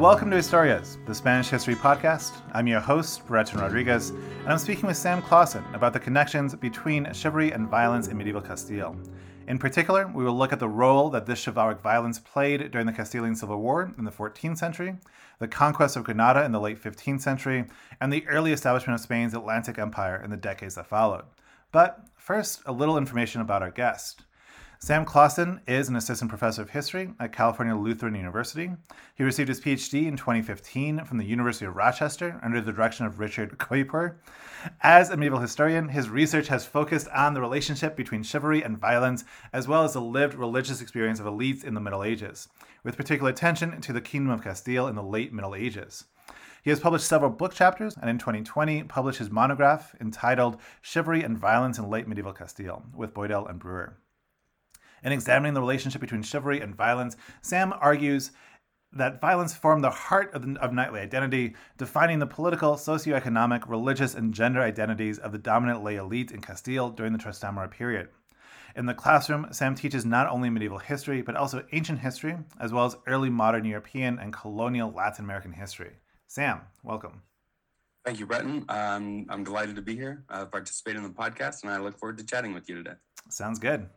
Welcome to Historias, the Spanish history podcast. I'm your host, Bretton Rodriguez, and I'm speaking with Sam Claussen about the connections between chivalry and violence in medieval Castile. In particular, we will look at the role that this chivalric violence played during the Castilian Civil War in the 14th century, the conquest of Granada in the late 15th century, and the early establishment of Spain's Atlantic Empire in the decades that followed. But first, a little information about our guest. Sam Claussen is an assistant professor of history at California Lutheran University. He received his PhD in 2015 from the University of Rochester under the direction of Richard Kaeuper. As a medieval historian, his research has focused on the relationship between chivalry and violence, as well as the lived religious experience of elites in the Middle Ages, with particular attention to the Kingdom of Castile in the late Middle Ages. He has published several book chapters, and in 2020 published his monograph entitled Chivalry and Violence in Late Medieval Castile with Boydell and Brewer. In examining the relationship between chivalry and violence, Sam argues that violence formed the heart of, the, of, knightly identity, defining the political, socioeconomic, religious, and gender identities of the dominant lay elite in Castile during the Trastamara period. In the classroom, Sam teaches not only medieval history, but also ancient history, as well as early modern European and colonial Latin American history. Sam, welcome. Thank you, Bretton. Um, I'm delighted to be here, uh, participate in the podcast, and I look forward to chatting with you today. Sounds good.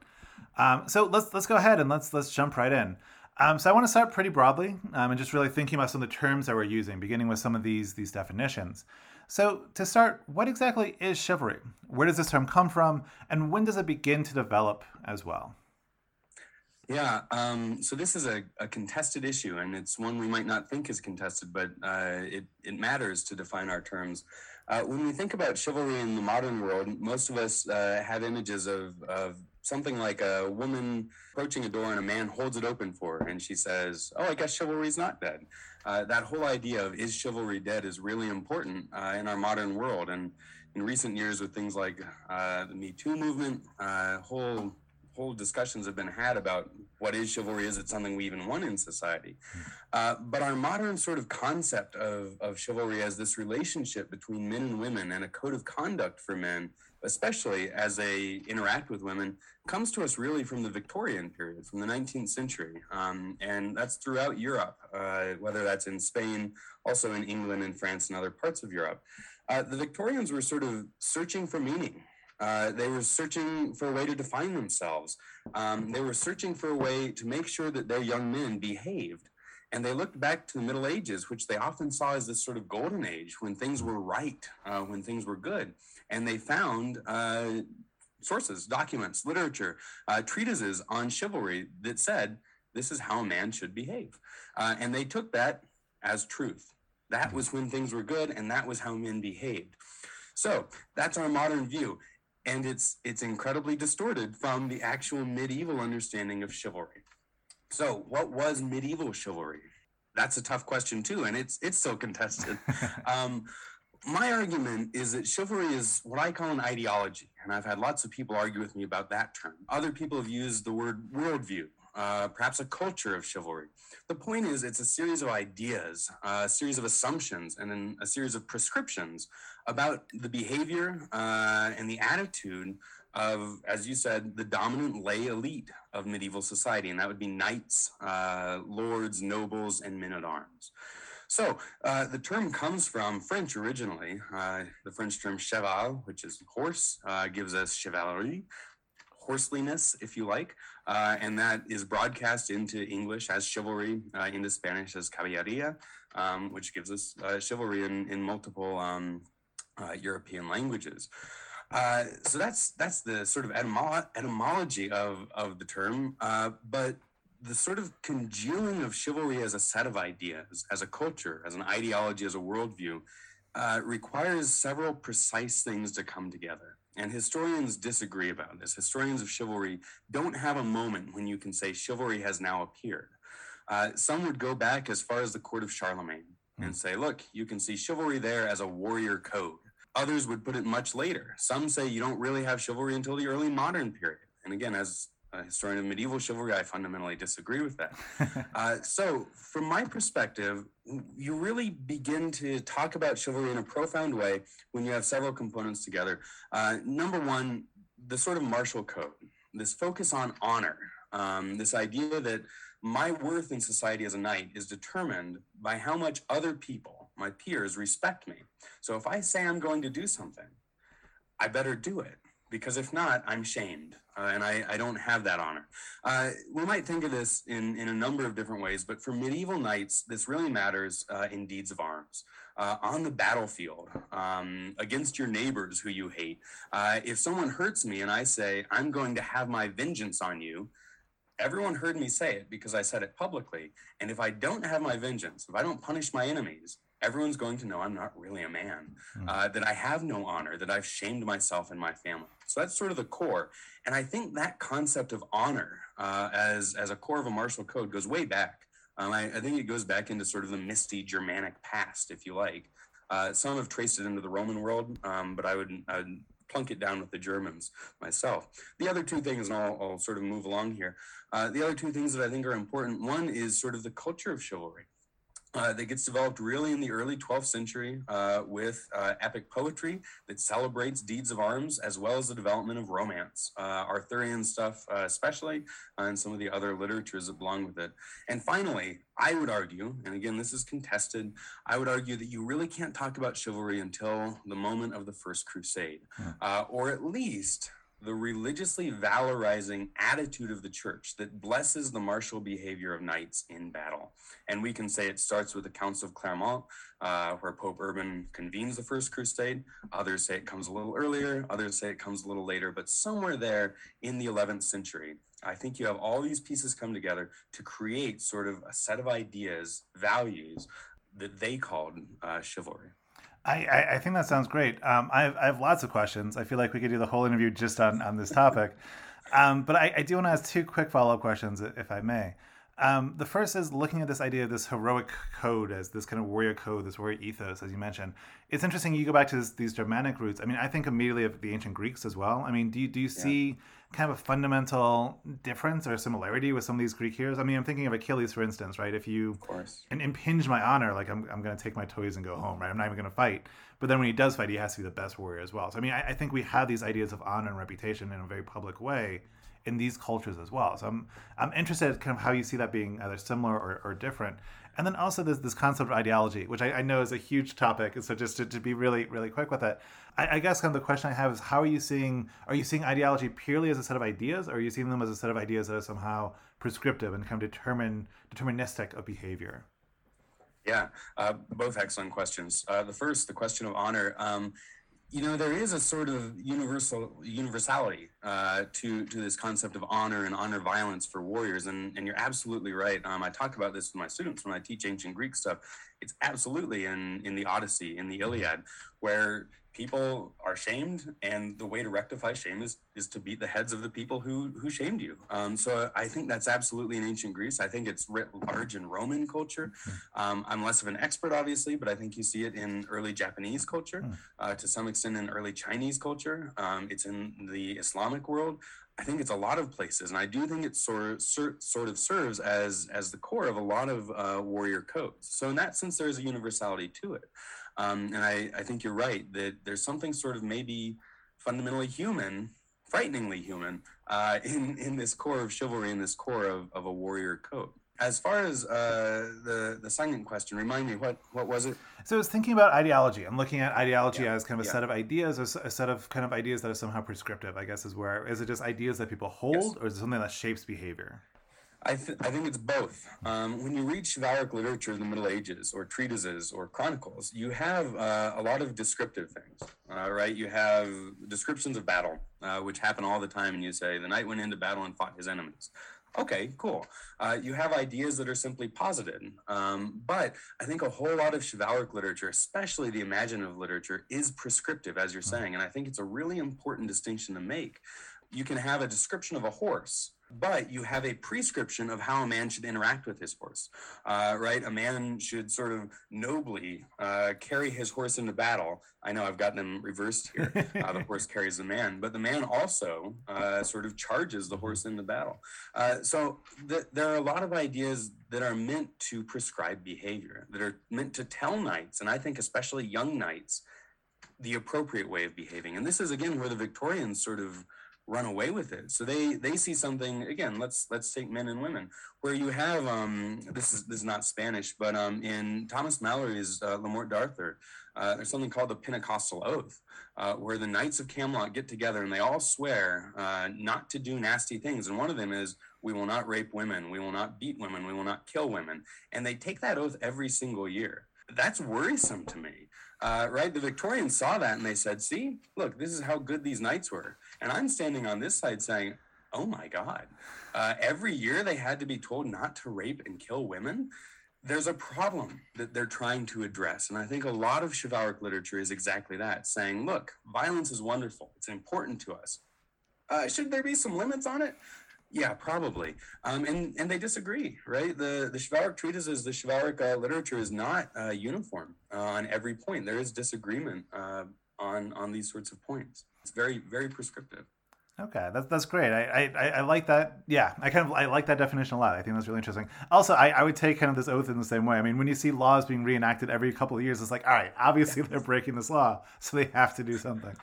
Um, so let's let's go ahead and let's let's jump right in. Um, so I want to start pretty broadly um, and just really thinking about some of the terms that we're using, beginning with some of these these definitions. So to start, what exactly is chivalry? Where does this term come from, and when does it begin to develop as well? Yeah, um, so this is a, a, contested issue, and it's one we might not think is contested, but uh, it, it matters to define our terms. Uh, when we think about chivalry in the modern world, most of us uh, have images of, of something like a woman approaching a door and a man holds it open for her and she says, Oh, I guess chivalry's not dead. Uh, that whole idea of is chivalry dead is really important uh, in our modern world. And in recent years, with things like uh, the Me Too movement, uh, whole whole discussions have been had about what is chivalry is it something we even want in society uh, but our modern sort of concept of, of chivalry as this relationship between men and women and a code of conduct for men especially as they interact with women, comes to us really from the Victorian period, from the 19th century. Um, and that's throughout Europe, uh, whether that's in Spain, also in England and France and other parts of Europe. Uh, the Victorians were sort of searching for meaning. Uh, they were searching for a way to define themselves. Um, they were searching for a way to make sure that their young men behaved. And they looked back to the Middle Ages, which they often saw as this sort of golden age when things were right, uh, when things were good and they found uh, sources, documents, literature, uh, treatises on chivalry that said this is how a man should behave. Uh, and they took that as truth. That was when things were good, and that was how men behaved. So that's our modern view. And it's it's incredibly distorted from the actual medieval understanding of chivalry. So, what was medieval chivalry? That's a tough question too, and it's it's so contested. um, my argument is that chivalry is what I call an ideology, and I've had lots of people argue with me about that term. Other people have used the word worldview, uh, perhaps a culture of chivalry. The point is, it's a series of ideas, a series of assumptions, and then a series of prescriptions about the behavior uh, and the attitude of, as you said, the dominant lay elite of medieval society, and that would be knights, uh, lords, nobles, and men at arms. So uh, the term comes from French originally. Uh, the French term cheval, which is horse, uh, gives us chevalerie, horseliness, if you like. Uh, and that is broadcast into English as chivalry, uh, into Spanish as caballeria, um, which gives us uh, chivalry in, in multiple um, European languages. so that's that's the sort of etymo- etymology of, of the term. but the sort of congealing of chivalry as a set of ideas, as a culture, as an ideology, as a worldview, uh, requires several precise things to come together. And historians disagree about this. Historians of chivalry don't have a moment when you can say chivalry has now appeared. Uh, some would go back as far as the court of Charlemagne and hmm. say, look, you can see chivalry there as a warrior code. Others would put it much later. Some say you don't really have chivalry until the early modern period. And again, as a historian of medieval chivalry, I fundamentally disagree with that. uh, so, from my perspective, you really begin to talk about chivalry in a profound way when you have several components together. Uh, number one, the sort of martial code, this focus on honor. Um, this idea that my worth in society as a knight is determined by how much other people, my peers, respect me. So if I say I'm going to do something, I better do it because if not, I'm shamed. Uh, and I, I, don't have that honor. Uh, we might think of this in, in a number of different ways, but for medieval knights, this really matters uh, in deeds of arms. Uh, on the battlefield, um, against your neighbors who you hate, uh, if someone hurts me and I say, I'm going to have my vengeance on you, everyone heard me say it because I said it publicly. And if I don't have my vengeance, if I don't punish my enemies, everyone's going to know I'm not really a man, mm. uh, that I have no honor, that I've shamed myself and my family. So that's sort of the core. And I think that concept of honor uh, as, as a core of a martial code goes way back. Um, I, I, think it goes back into sort of the misty Germanic past, if you like. Uh, some have traced it into the Roman world, um, but I would, I would plunk it down with the Germans myself. The other two things, and I'll, I'll sort of move along here. Uh, the other two things that I think are important one is sort of the culture of chivalry uh, that gets developed really in the early 12th century uh, with uh, epic poetry that celebrates deeds of arms as well as the development of romance, uh, Arthurian stuff, uh, especially, uh, and some of the other literatures that belong with it. And finally, I would argue, and again, this is contested, I would argue that you really can't talk about chivalry until the moment of the First Crusade, hmm. or at least the religiously valorizing attitude of the church that blesses the martial behavior of knights in battle. And we can say it starts with the Council of Clermont, uh, where Pope Urban convenes the First Crusade. Others say it comes a little earlier, others say it comes a little later, but somewhere there in the 11th century, I think you have all these pieces come together to create sort of a set of ideas, values that they called uh, chivalry. I, I, think that sounds great. Um, I, have, I have lots of questions. I feel like we could do the whole interview just on, on this topic. Um, but I, I do want to ask two quick follow up questions, if I may. Um, the first is looking at this idea of this heroic code as this kind of warrior code, this warrior ethos, as you mentioned. It's interesting. You go back to this, these Germanic roots. I mean, I think immediately of the ancient Greeks as well. I mean, do you, do you yeah. see kind of a fundamental difference or similarity with some of these Greek heroes? I mean, I'm thinking of Achilles, for instance, right? If you and impinge my honor, like I'm, I'm going to take my toys and go home, right? I'm not even going to fight. But then when he does fight, he has to be the best warrior as well. So I mean, I, I think we have these ideas of honor and reputation in a very public way in these cultures as well. So I'm I'm interested kind of how you see that being either similar or, or different. And then also this this concept of ideology, which I, I know is a huge topic. And So just to, to be really really quick with it, I, I, guess kind of the question I have is how are you seeing are you seeing ideology purely as a set of ideas, or are you seeing them as a set of ideas that are somehow prescriptive and kind of determine deterministic of behavior? Yeah, uh, both excellent questions. Uh, the first, the question of honor. Um, you know there is a sort of universal universality uh, to to this concept of honor and honor violence for warriors. And and you're absolutely right. Um, i talk about this with my students when i teach ancient greek stuff. It's absolutely in in the odyssey in the iliad where people are shamed and the way to rectify shame is is to beat the heads of the people who who shamed you um, so i think that's absolutely in ancient greece i think it's writ large in roman culture hmm. um, i'm less of an expert obviously but i think you see it in early japanese culture hmm. uh, to some extent in early chinese culture um, it's in the islamic world I think it's a lot of places, and I do think it sort of, sort of serves as as the core of a lot of uh, warrior codes. So in that sense, there is a universality to it. Um, and I, I think you're right that there's something sort of maybe fundamentally human, frighteningly human, uh, in, in this core of chivalry, in this core of, of a warrior code. As far as uh, the the second question, remind me what what was it? So I was thinking about ideology. I'm looking at ideology yeah. as kind of a yeah. set of ideas, or a set of kind of ideas that are somehow prescriptive. I guess is where is it just ideas that people hold, yes. or is it something that shapes behavior? I, th- I think it's both. Um, when you read chivalric literature in the Middle Ages, or treatises, or chronicles, you have uh, a lot of descriptive things, uh, right? You have descriptions of battle, uh, which happen all the time, and you say, the knight went into battle and fought his enemies. Okay, cool. Uh, you have ideas that are simply posited. Um, but I think a whole lot of chivalric literature, especially the imaginative literature, is prescriptive, as you're hmm. saying. And I think it's a really important distinction to make. You can have a description of a horse but you have a prescription of how a man should interact with his horse, uh, right? A man should sort of nobly uh, carry his horse into battle. I know I've got them reversed here. Uh, the horse carries the man, but the man also uh, sort of charges the horse into battle. Uh, so th- there are a lot of ideas that are meant to prescribe behavior, that are meant to tell knights, and I think especially young knights, the appropriate way of behaving. And this is again where the Victorians sort of run away with it. So they they see something again. Let's let's take men and women where you have um this is this is not Spanish, but um in Thomas Malory's uh, Le Morte d'Arthur, uh, there's something called the Pentecostal oath, uh, where the knights of Camelot get together and they all swear uh, not to do nasty things. And one of them is, "We will not rape women. We will not beat women. We will not kill women." And they take that oath every single year. That's worrisome to me uh, right? The Victorians saw that and they said, see, look, this is how good these knights were. And I'm standing on this side saying, oh my God, uh, every year they had to be told not to rape and kill women. There's a problem that they're trying to address. And I think a lot of chivalric literature is exactly that saying, look, violence is wonderful, it's important to us. Uh, should there be some limits on it? Yeah, probably. Um, and and they disagree, right? The the chivalric treatises, the chivalric uh, literature is not uh, uniform uh, on every point. There is disagreement uh, on on these sorts of points. It's very very prescriptive. Okay, that's that's great. I, I I like that. Yeah, I kind of I like that definition a lot. I think that's really interesting. Also, I, I would take kind of this oath in the same way. I mean, when you see laws being reenacted every couple of years, it's like, all right, obviously they're breaking this law, so they have to do something.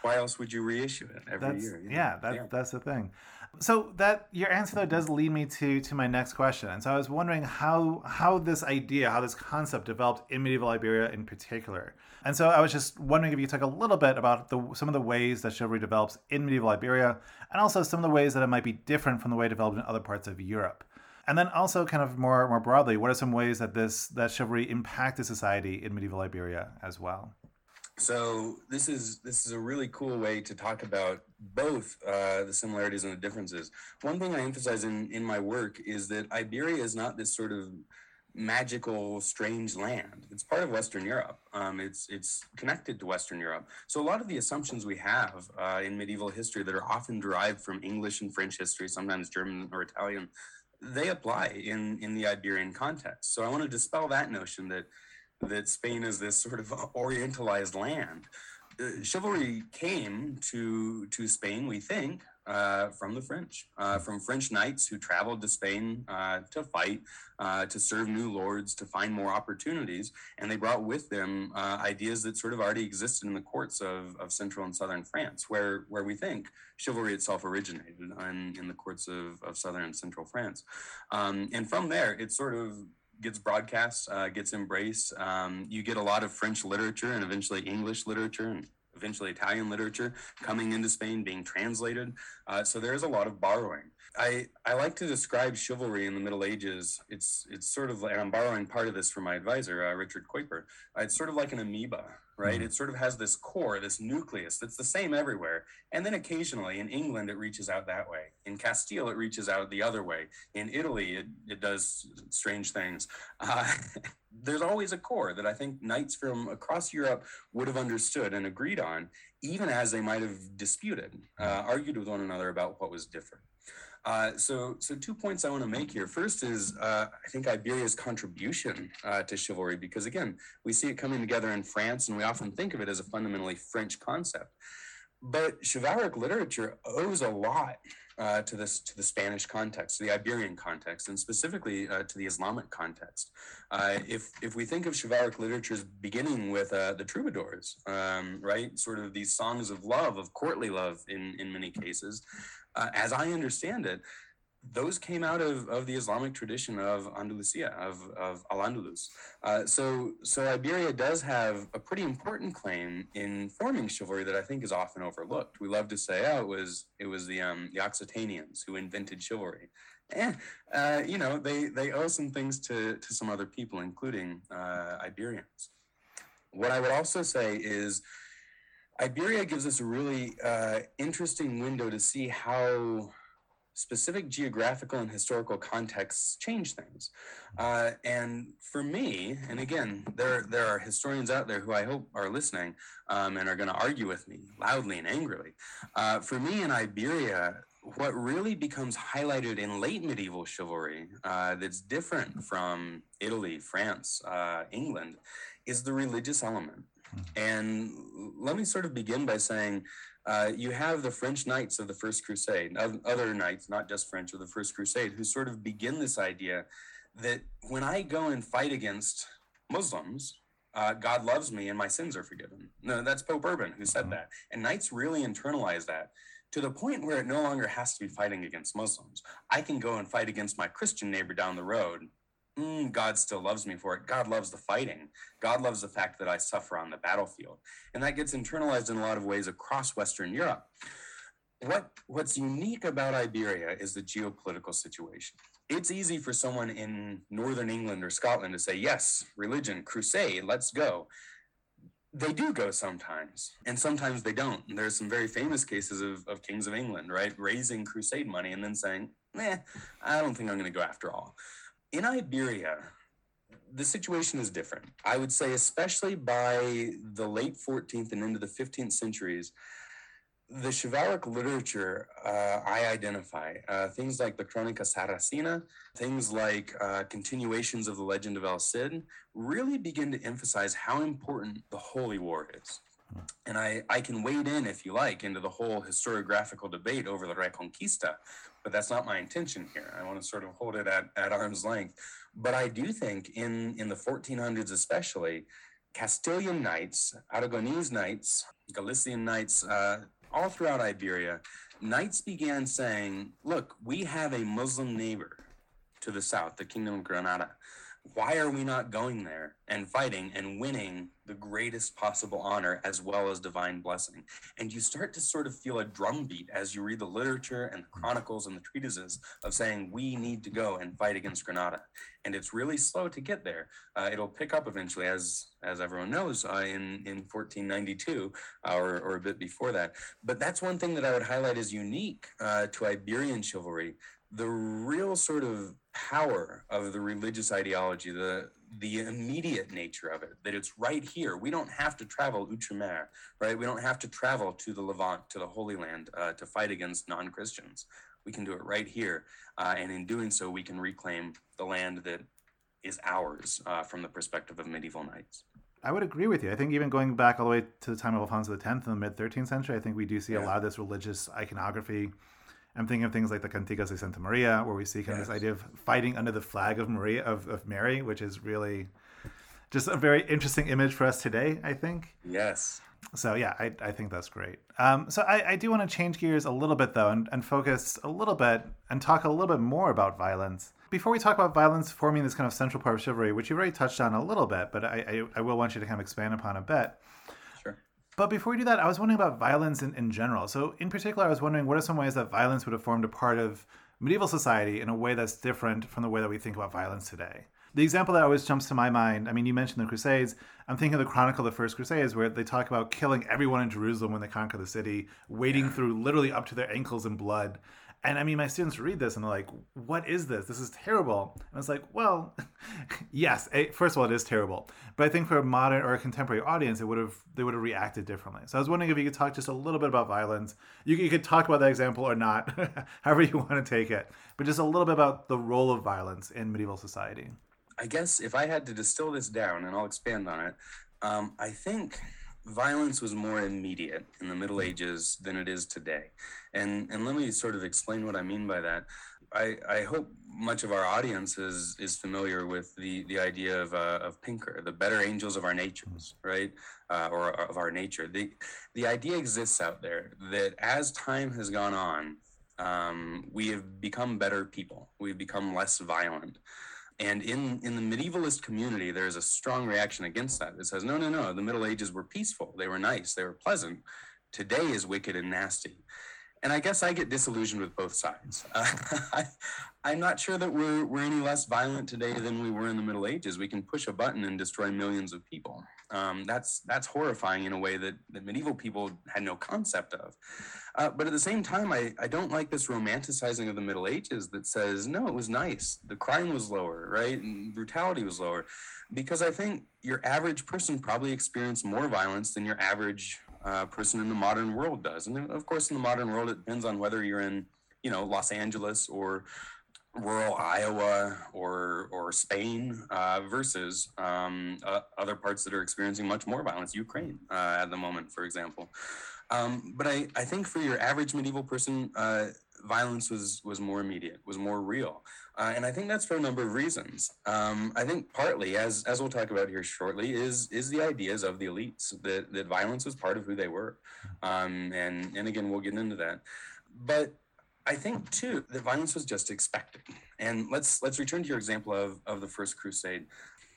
Why else would you reissue it every that's, year? Yeah, that, yeah. that's the thing. So that your answer though does lead me to to my next question. And so I was wondering how how this idea, how this concept developed in medieval Iberia in particular. And so I was just wondering if you could talk a little bit about the, some of the ways that chivalry develops in medieval Iberia, and also some of the ways that it might be different from the way it developed in other parts of Europe. And then also kind of more more broadly, what are some ways that this that chivalry impacted society in medieval Iberia as well? So this is this is a really cool way to talk about both uh, the similarities and the differences. One thing I emphasize in in my work is that Iberia is not this sort of magical, strange land. It's part of Western Europe. Um, it's it's connected to Western Europe. So a lot of the assumptions we have uh, in medieval history that are often derived from English and French history, sometimes German or Italian, they apply in in the Iberian context. So I want to dispel that notion that that Spain is this sort of orientalized land. Uh, chivalry came to to Spain, we think, uh, from the French, uh, from French knights who traveled to Spain uh, to fight, uh, to serve new lords, to find more opportunities, and they brought with them uh, ideas that sort of already existed in the courts of, of central and southern France, where where we think chivalry itself originated in, in the courts of, of southern and central France, um, and from there it sort of gets broadcast, uh, gets embraced. Um, you get a lot of French literature and eventually English literature and eventually Italian literature coming into Spain, being translated. Uh, so there is a lot of borrowing. I, I like to describe chivalry in the Middle Ages. It's it's sort of, and I'm borrowing part of this from my advisor, uh, Richard Kaeuper. Uh, it's sort of like an amoeba, right? Mm-hmm. It sort of has this core, this nucleus that's the same everywhere. And then occasionally in England, it reaches out that way. In Castile, it reaches out the other way. In Italy, it, it does strange things. Uh, there's always a core that I think knights from across Europe would have understood and agreed on, even as they might have disputed, uh, argued with one another about what was different. Uh, so, so two points I want to make here. First is uh, I think Iberia's contribution uh, to chivalry, because again, we see it coming together in France, and we often think of it as a fundamentally French concept. But chivalric literature owes a lot uh, to this to the Spanish context, to the Iberian context, and specifically uh, to the Islamic context. Uh, if if we think of chivalric literature as beginning with uh, the troubadours, um, right, sort of these songs of love, of courtly love, in in many cases, uh, as I understand it, those came out of, of the Islamic tradition of Andalusia, of, of Al-Andalus. Uh, so, so Iberia does have a pretty important claim in forming chivalry that I think is often overlooked. We love to say, oh, it was, it was the, um, the Occitanians who invented chivalry. Eh, uh, you know, they, they owe some things to, to some other people, including uh, Iberians. What I would also say is Iberia gives us a really uh, interesting window to see how specific geographical and historical contexts change things. Uh, and for me, and again, there, there are historians out there who I hope are listening um, and are going to argue with me loudly and angrily. Uh, for me in Iberia, what really becomes highlighted in late medieval chivalry uh, that's different from Italy, France, uh, England is the religious element. And let me sort of begin by saying uh, you have the French knights of the First Crusade, other knights, not just French, of the First Crusade, who sort of begin this idea that when I go and fight against Muslims, uh, God loves me and my sins are forgiven. No, that's Pope Urban who said mm-hmm. that. And knights really internalize that to the point where it no longer has to be fighting against Muslims. I can go and fight against my Christian neighbor down the road. Mm, God still loves me for it. God loves the fighting. God loves the fact that I suffer on the battlefield. And that gets internalized in a lot of ways across Western Europe. What, what's unique about Iberia is the geopolitical situation. It's easy for someone in Northern England or Scotland to say, yes, religion, crusade, let's go they do go sometimes, and sometimes they don't. There's some very famous cases of, of kings of England, right, raising crusade money and then saying, "Eh, I don't think I'm going to go after all." In Iberia, the situation is different. I would say, especially by the late 14th and into the 15th centuries, the chivalric literature uh, I identify, uh, things like the Chronica Sarracena, things like uh, continuations of the legend of El Cid, really begin to emphasize how important the Holy War is. And I, I can wade in, if you like, into the whole historiographical debate over the Reconquista, but that's not my intention here. I want to sort of hold it at, at arm's length. But I do think in, in the 1400s, especially, Castilian knights, Aragonese knights, Galician knights, uh, all throughout Iberia, knights began saying, Look, we have a Muslim neighbor to the south, the Kingdom of Granada why are we not going there and fighting and winning the greatest possible honor as well as divine blessing? And you start to sort of feel a drumbeat as you read the literature and the chronicles and the treatises of saying, we need to go and fight against Granada. And it's really slow to get there. Uh, it'll pick up eventually, as as everyone knows, uh, in, in 1492 uh, or, or a bit before that. But that's one thing that I would highlight as unique uh, to Iberian chivalry the real sort of power of the religious ideology, the the immediate nature of it, that it's right here. We don't have to travel outre-mer, right? We don't have to travel to the Levant, to the Holy Land, uh, to fight against non-Christians. We can do it right here, uh, and in doing so, we can reclaim the land that is ours uh, from the perspective of medieval knights. I would agree with you. I think even going back all the way to the time of Alfonso X in the mid 13th century, I think we do see yeah. a lot of this religious iconography I'm thinking of things like the Cantigas de Santa Maria, where we see kind yes. of this idea of fighting under the flag of Maria of, of Mary, which is really just a very interesting image for us today, I think. Yes. So yeah, I, I think that's great. Um, so I, I do want to change gears a little bit though and, and focus a little bit and talk a little bit more about violence. Before we talk about violence forming this kind of central part of chivalry, which you've already touched on a little bit, but I, I, I will want you to kind of expand upon a bit. But before we do that, I was wondering about violence in, in general. So, in particular, I was wondering what are some ways that violence would have formed a part of medieval society in a way that's different from the way that we think about violence today. The example that always jumps to my mind, I mean, you mentioned the Crusades. I'm thinking of the Chronicle of the First Crusades, where they talk about killing everyone in Jerusalem when they conquer the city, wading through literally up to their ankles in blood. And I mean, my students read this and they're like, what is this? This is terrible. And it's like, well, yes, first of all, it is terrible. But I think for a modern or a contemporary audience, it would have they would have reacted differently. So I was wondering if you could talk just a little bit about violence. You, you could talk about that example or not, however you want to take it. But just a little bit about the role of violence in medieval society. I guess if I had to distill this down, and I'll expand on it, um, I think violence was more immediate in the Middle Ages than it is today. And, and let me sort of explain what I mean by that. I, I hope much of our audience is, is familiar with the, the idea of, uh, of Pinker, the better angels of our natures, right? Uh, or of our nature. The, the idea exists out there that as time has gone on, um, we have become better people. We've become less violent. And in, in the medievalist community, there's a strong reaction against that. It says, no, no, no, the Middle Ages were peaceful, they were nice, they were pleasant. Today is wicked and nasty. And I guess I get disillusioned with both sides. Uh, I, am not sure that we're, we're any less violent today than we were in the Middle Ages. We can push a button and destroy millions of people. Um, that's, that's horrifying in a way that, that medieval people had no concept of. Uh, but at the same time, I, I don't like this romanticizing of the Middle Ages that says, no, it was nice. The crime was lower, right? And brutality was lower. Because I think your average person probably experienced more violence than your average uh, person in the modern world does. And of course, in the modern world, it depends on whether you're in, you know, Los Angeles or rural Iowa or or Spain uh, versus um, uh, other parts that are experiencing much more violence, Ukraine uh, at the moment, for example. Um, but I, I think for your average medieval person, uh, violence was was more immediate, was more real, uh, and I think that's for a number of reasons. Um, I think partly, as as we'll talk about here shortly, is is the ideas of the elites that that violence was part of who they were, um, and and again we'll get into that, but I think too that violence was just expected. And let's let's return to your example of of the first crusade.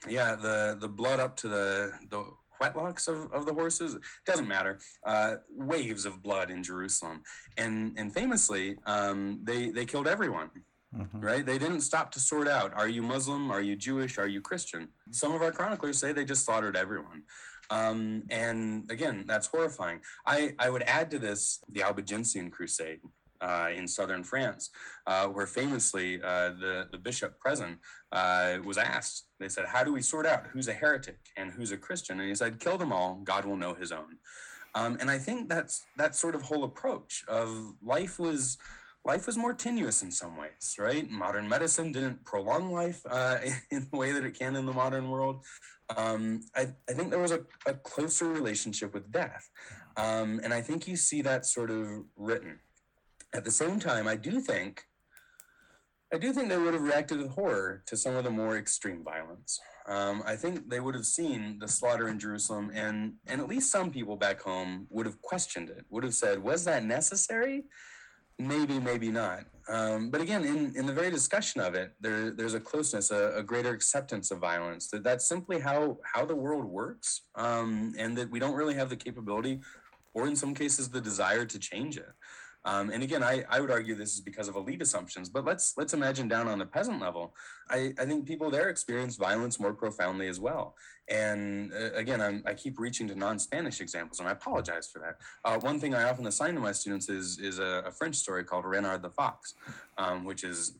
Yeah, the the blood up to the the whetlocks of, of the horses doesn't matter uh, waves of blood in jerusalem and and famously um, they they killed everyone mm-hmm. right? They didn't stop to sort out are you muslim? Are you jewish? Are you christian? Some of our chroniclers say they just slaughtered everyone. Um, and again that's horrifying. I i would add to this the albigensian crusade uh, in southern France, uh, where famously uh, the, the bishop present uh, was asked, they said, How do we sort out who's a heretic and who's a Christian? And he said, Kill them all, God will know his own. Um, and I think that's that sort of whole approach of life was life was more tenuous in some ways, right? Modern medicine didn't prolong life uh, in the way that it can in the modern world. Um, I, I, think there was a, a, closer relationship with death. Um, and I think you see that sort of written at the same time, I do think, I do think they would have reacted with horror to some of the more extreme violence. Um, I think they would have seen the slaughter in Jerusalem, and and at least some people back home would have questioned it. Would have said, "Was that necessary?" Maybe, maybe not. Um, but again, in, in the very discussion of it, there, there's a closeness, a, a, greater acceptance of violence. That that's simply how how the world works, um, and that we don't really have the capability, or in some cases, the desire to change it. Um, and again, I, I would argue this is because of elite assumptions, but let's let's imagine down on the peasant level. I, I think people there experience violence more profoundly as well. And uh, again, I'm, i keep reaching to non-Spanish examples, and I apologize for that. Uh, one thing I often assign to my students is is a, a French story called Renard the Fox, um, which is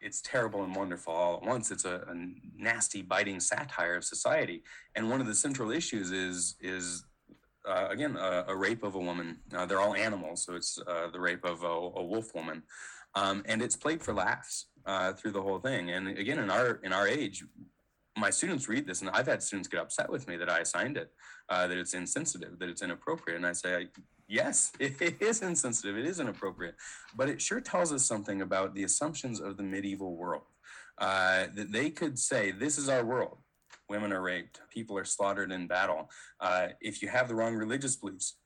it's terrible and wonderful all at once. It's a, a nasty, biting satire of society, and one of the central issues is is uh, again, a, a, rape of a woman. Uh, they're all animals, so it's uh, the rape of a, a wolf woman, um, and it's played for laughs uh, through the whole thing. And again, in our in our age, my students read this, and I've had students get upset with me that I assigned it, uh, that it's insensitive, that it's inappropriate, and I say, yes, it, it is insensitive, it is inappropriate, but it sure tells us something about the assumptions of the medieval world. Uh, that they could say, this is our world women are raped, people are slaughtered in battle. Uh, if you have the wrong religious beliefs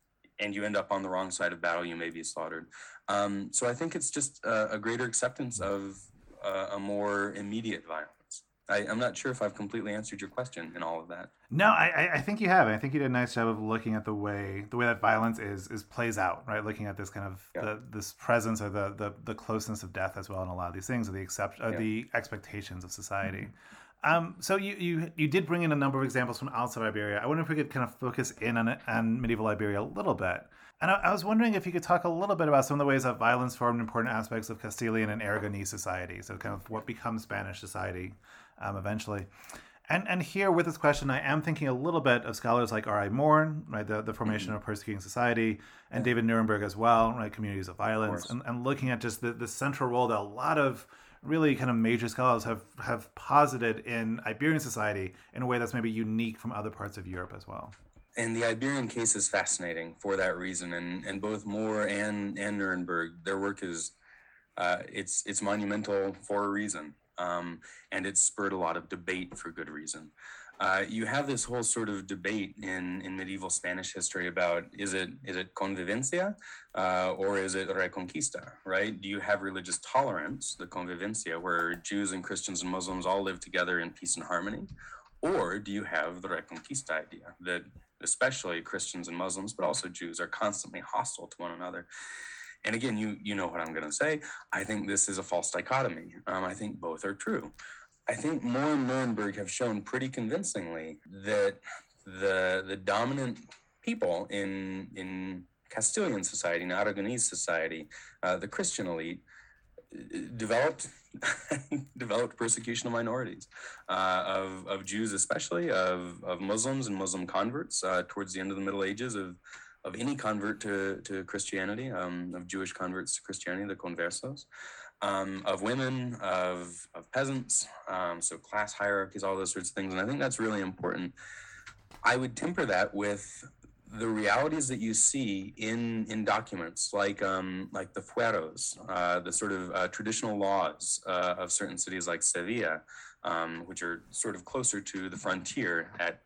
and you end up on the wrong side of battle, you may be slaughtered. Um, so I think it's just a, a greater acceptance of uh, a more immediate violence. I, am not sure if I've completely answered your question in all of that. No, I, I think you have. I think you did a nice job of looking at the way the way that violence is is plays out, right? Looking at this kind of yeah. the, this presence or the, the the closeness of death as well, and a lot of these things, or the accept, uh, yeah. the expectations of society. Mm-hmm. Um, so you, you you did bring in a number of examples from outside Iberia. I wonder if we could kind of focus in on on medieval Iberia a little bit. And I, I, was wondering if you could talk a little bit about some of the ways that violence formed important aspects of Castilian and Aragonese society. So kind of what becomes Spanish society um, eventually. And and here with this question, I am thinking a little bit of scholars like R.I. Moore, right, the, the formation mm-hmm. of persecuting society, and yeah. David Nirenberg as well, right, communities of violence, of and, and looking at just the, the central role that a lot of really kind of major scholars have have posited in Iberian society in a way that's maybe unique from other parts of Europe as well. And the Iberian case is fascinating for that reason. And and both Moore and and Nirenberg, their work is uh, it's it's monumental for a reason, um, and it's spurred a lot of debate for good reason uh, you have this whole sort of debate in, in medieval Spanish history about is it is it convivencia uh, or is it reconquista, right? Do you have religious tolerance, the convivencia, where Jews and Christians and Muslims all live together in peace and harmony, or do you have the reconquista idea that especially Christians and Muslims, but also Jews, are constantly hostile to one another? And again, you you know what I'm going to say. I think this is a false dichotomy. Um, I think both are true. I think Moore and Nirenberg have shown pretty convincingly that the the dominant people in in Castilian society, in Aragonese society, uh, the Christian elite, developed developed persecution of minorities, uh, of of Jews especially, of of Muslims and Muslim converts uh, towards the end of the Middle Ages, of of any convert to to Christianity, um, of Jewish converts to Christianity, the conversos um, of women, of, of peasants, um, so class hierarchies, all those sorts of things. And I think that's really important. I would temper that with the realities that you see in in documents like um, like the fueros, uh, the sort of uh, traditional laws uh, of certain cities like Sevilla, um, which are sort of closer to the frontier at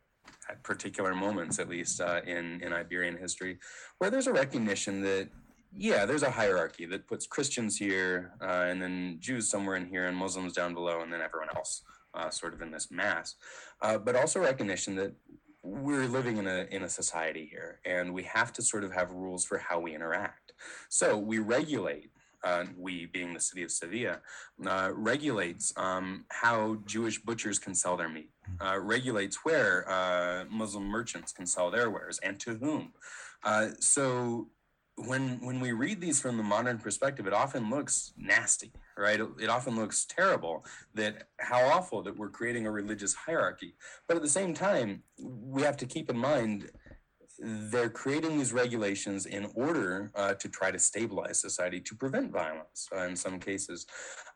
at particular moments, at least uh, in in Iberian history, where there's a recognition that yeah, there's a hierarchy that puts Christians here, uh, and then Jews somewhere in here, and Muslims down below, and then everyone else, uh, sort of in this mass. Uh, but also recognition that we're living in a in a society here, and we have to sort of have rules for how we interact. So we regulate. Uh, we being the city of Sevilla, uh, regulates um, how Jewish butchers can sell their meat, uh, regulates where Muslim merchants can sell their wares and to whom. so when when we read these from the modern perspective, it often looks nasty, right? It, it, often looks terrible that how awful that we're creating a religious hierarchy. But at the same time, we have to keep in mind they're creating these regulations in order uh, to try to stabilize society, to prevent violence uh, in some cases.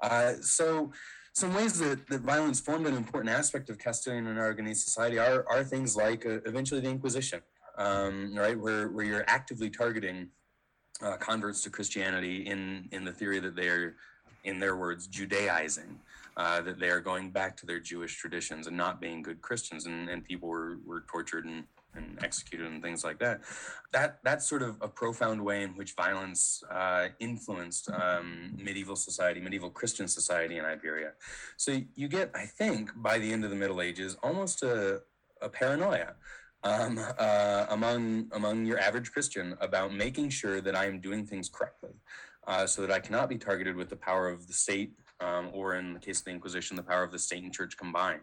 Uh, so some ways that, that violence formed an important aspect of Castilian and Aragonese society are, are things like uh, eventually the Inquisition, um, right, where, where you're actively targeting uh, converts to Christianity in in the theory that they are, in their words, Judaizing, uh, that they are going back to their Jewish traditions and not being good Christians, and, and people were, were tortured and, and executed and things like that. That that's sort of a profound way in which violence uh, influenced um, medieval society, medieval Christian society in Iberia. So you get, I think, by the end of the Middle Ages, almost a, a paranoia um, uh, among among your average Christian about making sure that I am doing things correctly, uh, so that I cannot be targeted with the power of the state, um, or in the case of the Inquisition, the power of the state and church combined.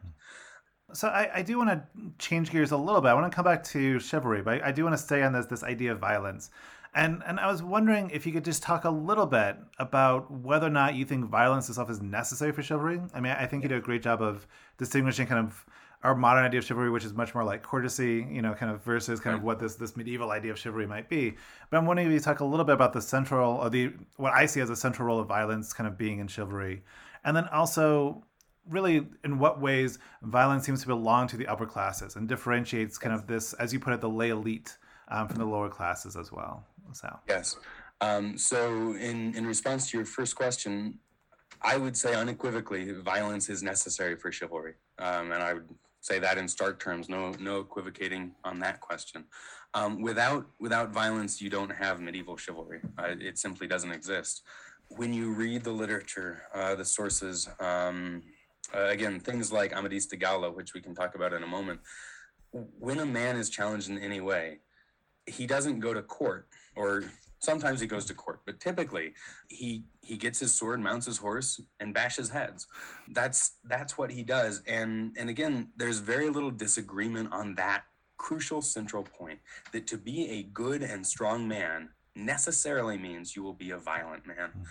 So I, I do want to change gears a little bit. I want to come back to chivalry, but I do want to stay on this this idea of violence. And and I was wondering if you could just talk a little bit about whether or not you think violence itself is necessary for chivalry. I mean, I think you do a great job of distinguishing kind of our modern idea of chivalry, which is much more like courtesy, you know, kind of versus kind of what this this medieval idea of chivalry might be. But I'm wondering if you talk a little bit about the central, or the what I see as a central role of violence, kind of being in chivalry, and then also really in what ways violence seems to belong to the upper classes and differentiates kind of this, as you put it, the lay elite um, from the lower classes as well. So yes. Um, so in in response to your first question, I would say unequivocally, violence is necessary for chivalry, um, and I would say that in stark terms, no, no equivocating on that question. Um, without, without violence, you don't have medieval chivalry. Uh, it simply doesn't exist. When you read the literature, uh, the sources, um, uh, again, things like Amadis de Gaula, which we can talk about in a moment, when a man is challenged in any way, he doesn't go to court or Sometimes he goes to court, but typically he he gets his sword, mounts his horse, and bashes heads. That's that's what he does. And and again, there's very little disagreement on that crucial central point that to be a good and strong man necessarily means you will be a violent man. Hmm.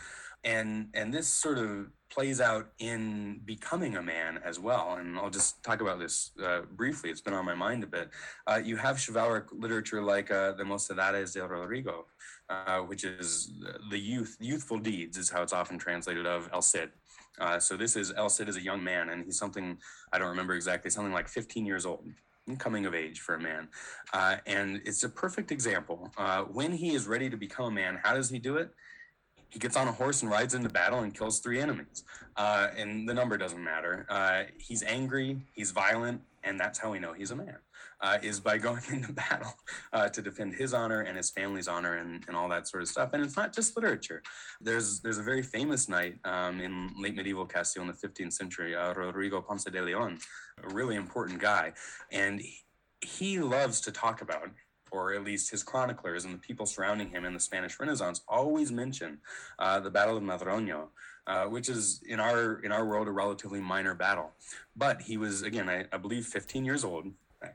And and this sort of plays out in becoming a man as well. And I'll just talk about this uh, briefly. It's been on my mind a bit. Uh, you have chivalric literature like uh, the Mocedades de Rodrigo, uh, which is the youth, youthful deeds is how it's often translated of El Cid. Uh, so this is El Cid is a young man, and he's something I don't remember exactly, something like 15 years old, coming of age for a man, uh, and it's a perfect example. when he is ready to become a man, how does he do it? he gets on a horse and rides into battle and kills three enemies. Uh, and the number doesn't matter. Uh, he's angry, he's violent, and that's how we know he's a man. Uh, is by going into battle uh, to defend his honor and his family's honor and, and all that sort of stuff. And it's not just literature. There's there's a very famous knight um, in late medieval Castile in the 15th century, uh, Rodrigo Ponce de Leon, a really important guy, and he, loves to talk about or at least his chroniclers and the people surrounding him in the Spanish Renaissance, always mention uh, the Battle of Madroño, uh, which is in our in our world a relatively minor battle. But he was again, I, I believe, 15 years old,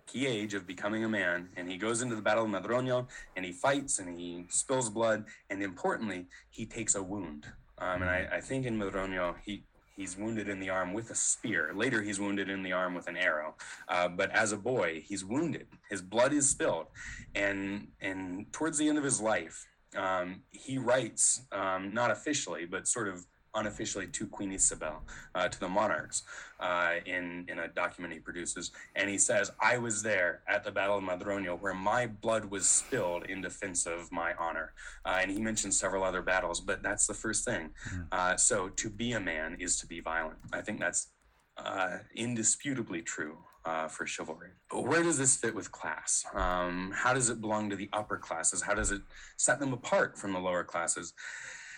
key age of becoming a man, and he goes into the Battle of Madroño and he fights and he spills blood, and importantly, he takes a wound. Um, and I, I think in Madroño, he He's wounded in the arm with a spear. Later, he's wounded in the arm with an arrow. Uh, but as a boy, he's wounded. His blood is spilled, and and towards the end of his life, um, he writes, um, not officially, but sort of unofficially to Queen Isabel, uh, to the monarchs, uh, in in a document he produces, and he says, "I was there at the Battle of Madroño, where my blood was spilled in defense of my honor." Uh, and he mentions several other battles, but that's the first thing. Mm. so, to be a man is to be violent. I think that's uh, indisputably true uh, for chivalry. Where does this fit with class? Um, how does it belong to the upper classes? How does it set them apart from the lower classes?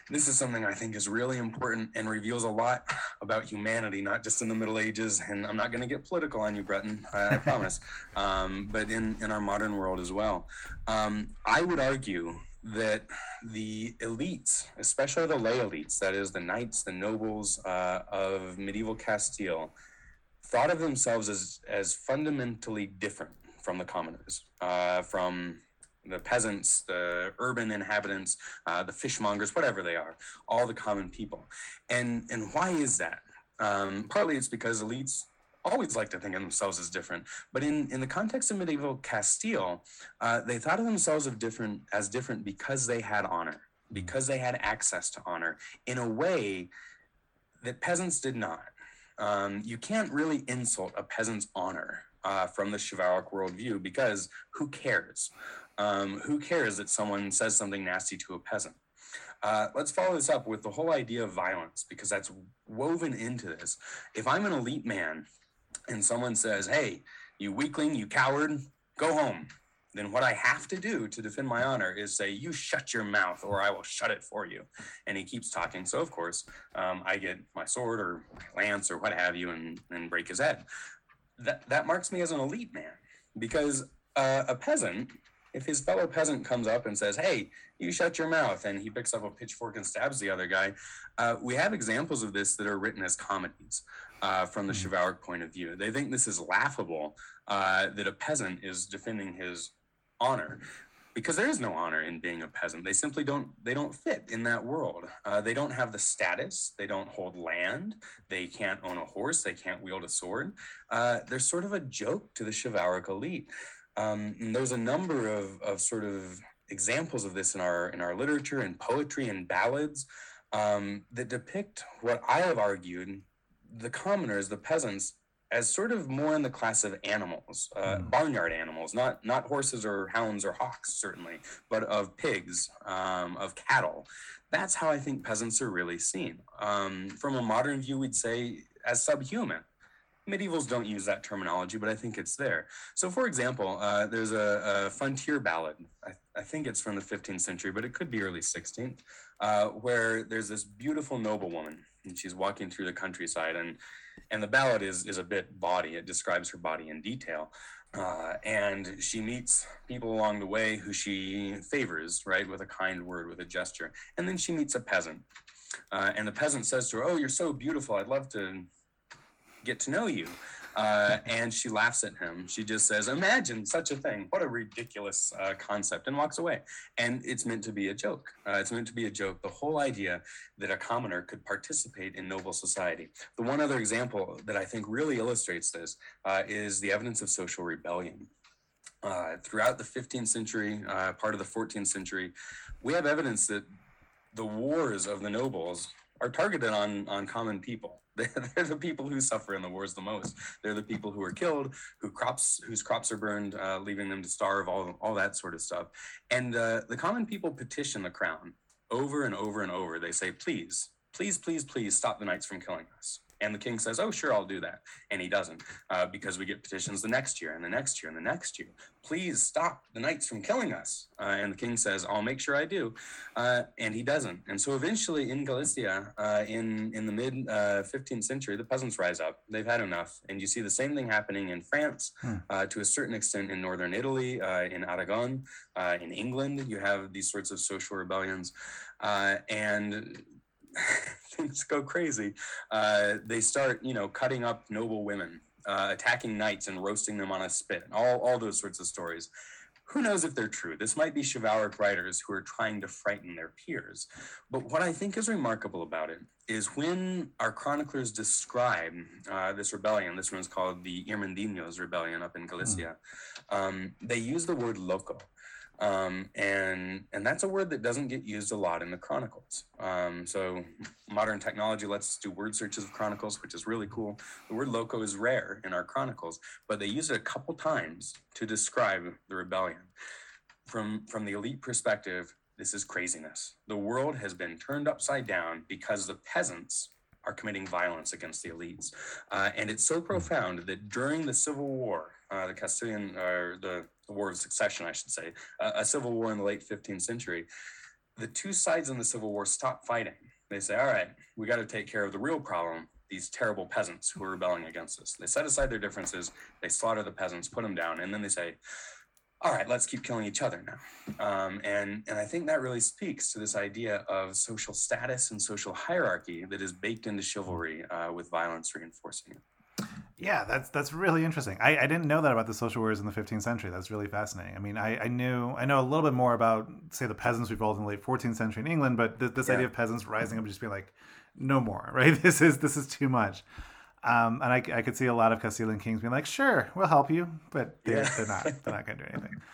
This is something I think is really important and reveals a lot about humanity, not just in the Middle Ages. And I'm not going to get political on you, Bretton, I, I promise, um, but in, in our modern world as well. Um, I would argue that the elites, especially the lay elites, that is, the knights, the nobles uh, of medieval Castile, thought of themselves as, as fundamentally different from the commoners, uh, from the peasants, the urban inhabitants, uh, the fishmongers, whatever they are, all the common people. And, and why is that? Um, partly it's because elites always like to think of themselves as different. But in, in the context of medieval Castile, uh, they thought of themselves of different as different because they had honor, because they had access to honor in a way that peasants did not. Um, you can't really insult a peasant's honor uh, from the chivalric worldview because who cares? Um, who cares that someone says something nasty to a peasant? Uh, let's follow this up with the whole idea of violence because that's woven into this. If I'm an elite man and someone says, hey, you weakling, you coward, go home, then what I have to do to defend my honor is say, you shut your mouth or I will shut it for you. And he keeps talking. So, of course, um, I get my sword or my lance or what have you and, and break his head. That, that marks me as an elite man because uh, a peasant, if his fellow peasant comes up and says, hey, you shut your mouth, and he picks up a pitchfork and stabs the other guy, uh, we have examples of this that are written as comedies uh, from the mm-hmm. chivalric point of view. They think this is laughable uh, that a peasant is defending his honor because there is no honor in being a peasant they simply don't they don't fit in that world uh, they don't have the status they don't hold land they can't own a horse they can't wield a sword uh, they're sort of a joke to the chivalric elite um, there's a number of, of sort of examples of this in our in our literature and poetry and ballads um, that depict what i have argued the commoners, the peasants, as sort of more in the class of animals, uh, mm. barnyard animals, not not horses or hounds or hawks certainly, but of pigs, um, of cattle. That's how I think peasants are really seen. Um, from a modern view, we'd say as subhuman. Medievals don't use that terminology, but I think it's there. So, for example, uh, there's a, a, frontier ballad. I, I, think it's from the 15th century, but it could be early 16th, uh, where there's this beautiful noblewoman and she's walking through the countryside and and the ballad is is a bit body it describes her body in detail uh, and she meets people along the way who she favors right with a kind word with a gesture and then she meets a peasant uh, and the peasant says to her oh you're so beautiful i'd love to get to know you uh, and she laughs at him. She just says, Imagine such a thing. What a ridiculous uh, concept, and walks away. And it's meant to be a joke. Uh, it's meant to be a joke. The whole idea that a commoner could participate in noble society. The one other example that I think really illustrates this uh, is the evidence of social rebellion. Uh, throughout the 15th century, uh, part of the 14th century, we have evidence that the wars of the nobles are targeted on, on common people. They're the people who suffer in the wars the most. They're the people who are killed, who crops, whose crops are burned, uh, leaving them to starve, all, all that sort of stuff. And uh, the common people petition the crown over and over and over. They say, please, please, please, please stop the knights from killing us. And the king says, Oh, sure, I'll do that. And he doesn't uh, because we get petitions the next year and the next year and the next year. Please stop the knights from killing us. Uh, and the king says, I'll make sure I do. Uh, and he doesn't. And so eventually in Galicia, uh, in, in the mid 15th uh, century, the peasants rise up. They've had enough. And you see the same thing happening in France, hmm. Uh, to a certain extent in northern Italy, in Aragon, in England. You have these sorts of social rebellions. and things go crazy. Uh, they start, you know, cutting up noble women, uh, attacking knights and roasting them on a spit, all, all those sorts of stories. Who knows if they're true? This might be chivalric writers who are trying to frighten their peers. But what I think is remarkable about it is when our chroniclers describe uh, this rebellion, this one's called the Irmandinos Rebellion up in Galicia, mm. um, they use the word loco. Um, and and that's a word that doesn't get used a lot in the chronicles. Um, so modern technology lets us do word searches of chronicles, which is really cool. The word loco is rare in our chronicles, but they use it a couple times to describe the rebellion. From from the elite perspective, this is craziness. The world has been turned upside down because the peasants are committing violence against the elites, uh, and it's so profound that during the Civil War, uh, the Castilian or the the War of Succession, I should say, uh, a civil war in the late 15th century, the two sides in the Civil War stop fighting. They say, all right, we got to take care of the real problem, these terrible peasants who are rebelling against us. They set aside their differences, they slaughter the peasants, put them down, and then they say, all right, let's keep killing each other now. Um, and, and I think that really speaks to this idea of social status and social hierarchy that is baked into chivalry uh, with violence reinforcing it. Yeah, that's that's really interesting. I, I didn't know that about the social wars in the 15th century. That's really fascinating. I mean, I, I knew I know a little bit more about say the peasants revolt in the late 14th century in England, but th- this yeah. idea of peasants rising up and just being like, no more, right? This is this is too much. Um, and I, I could see a lot of Castilian kings being like, sure, we'll help you, but they're, yeah. they're not they're not going to do anything.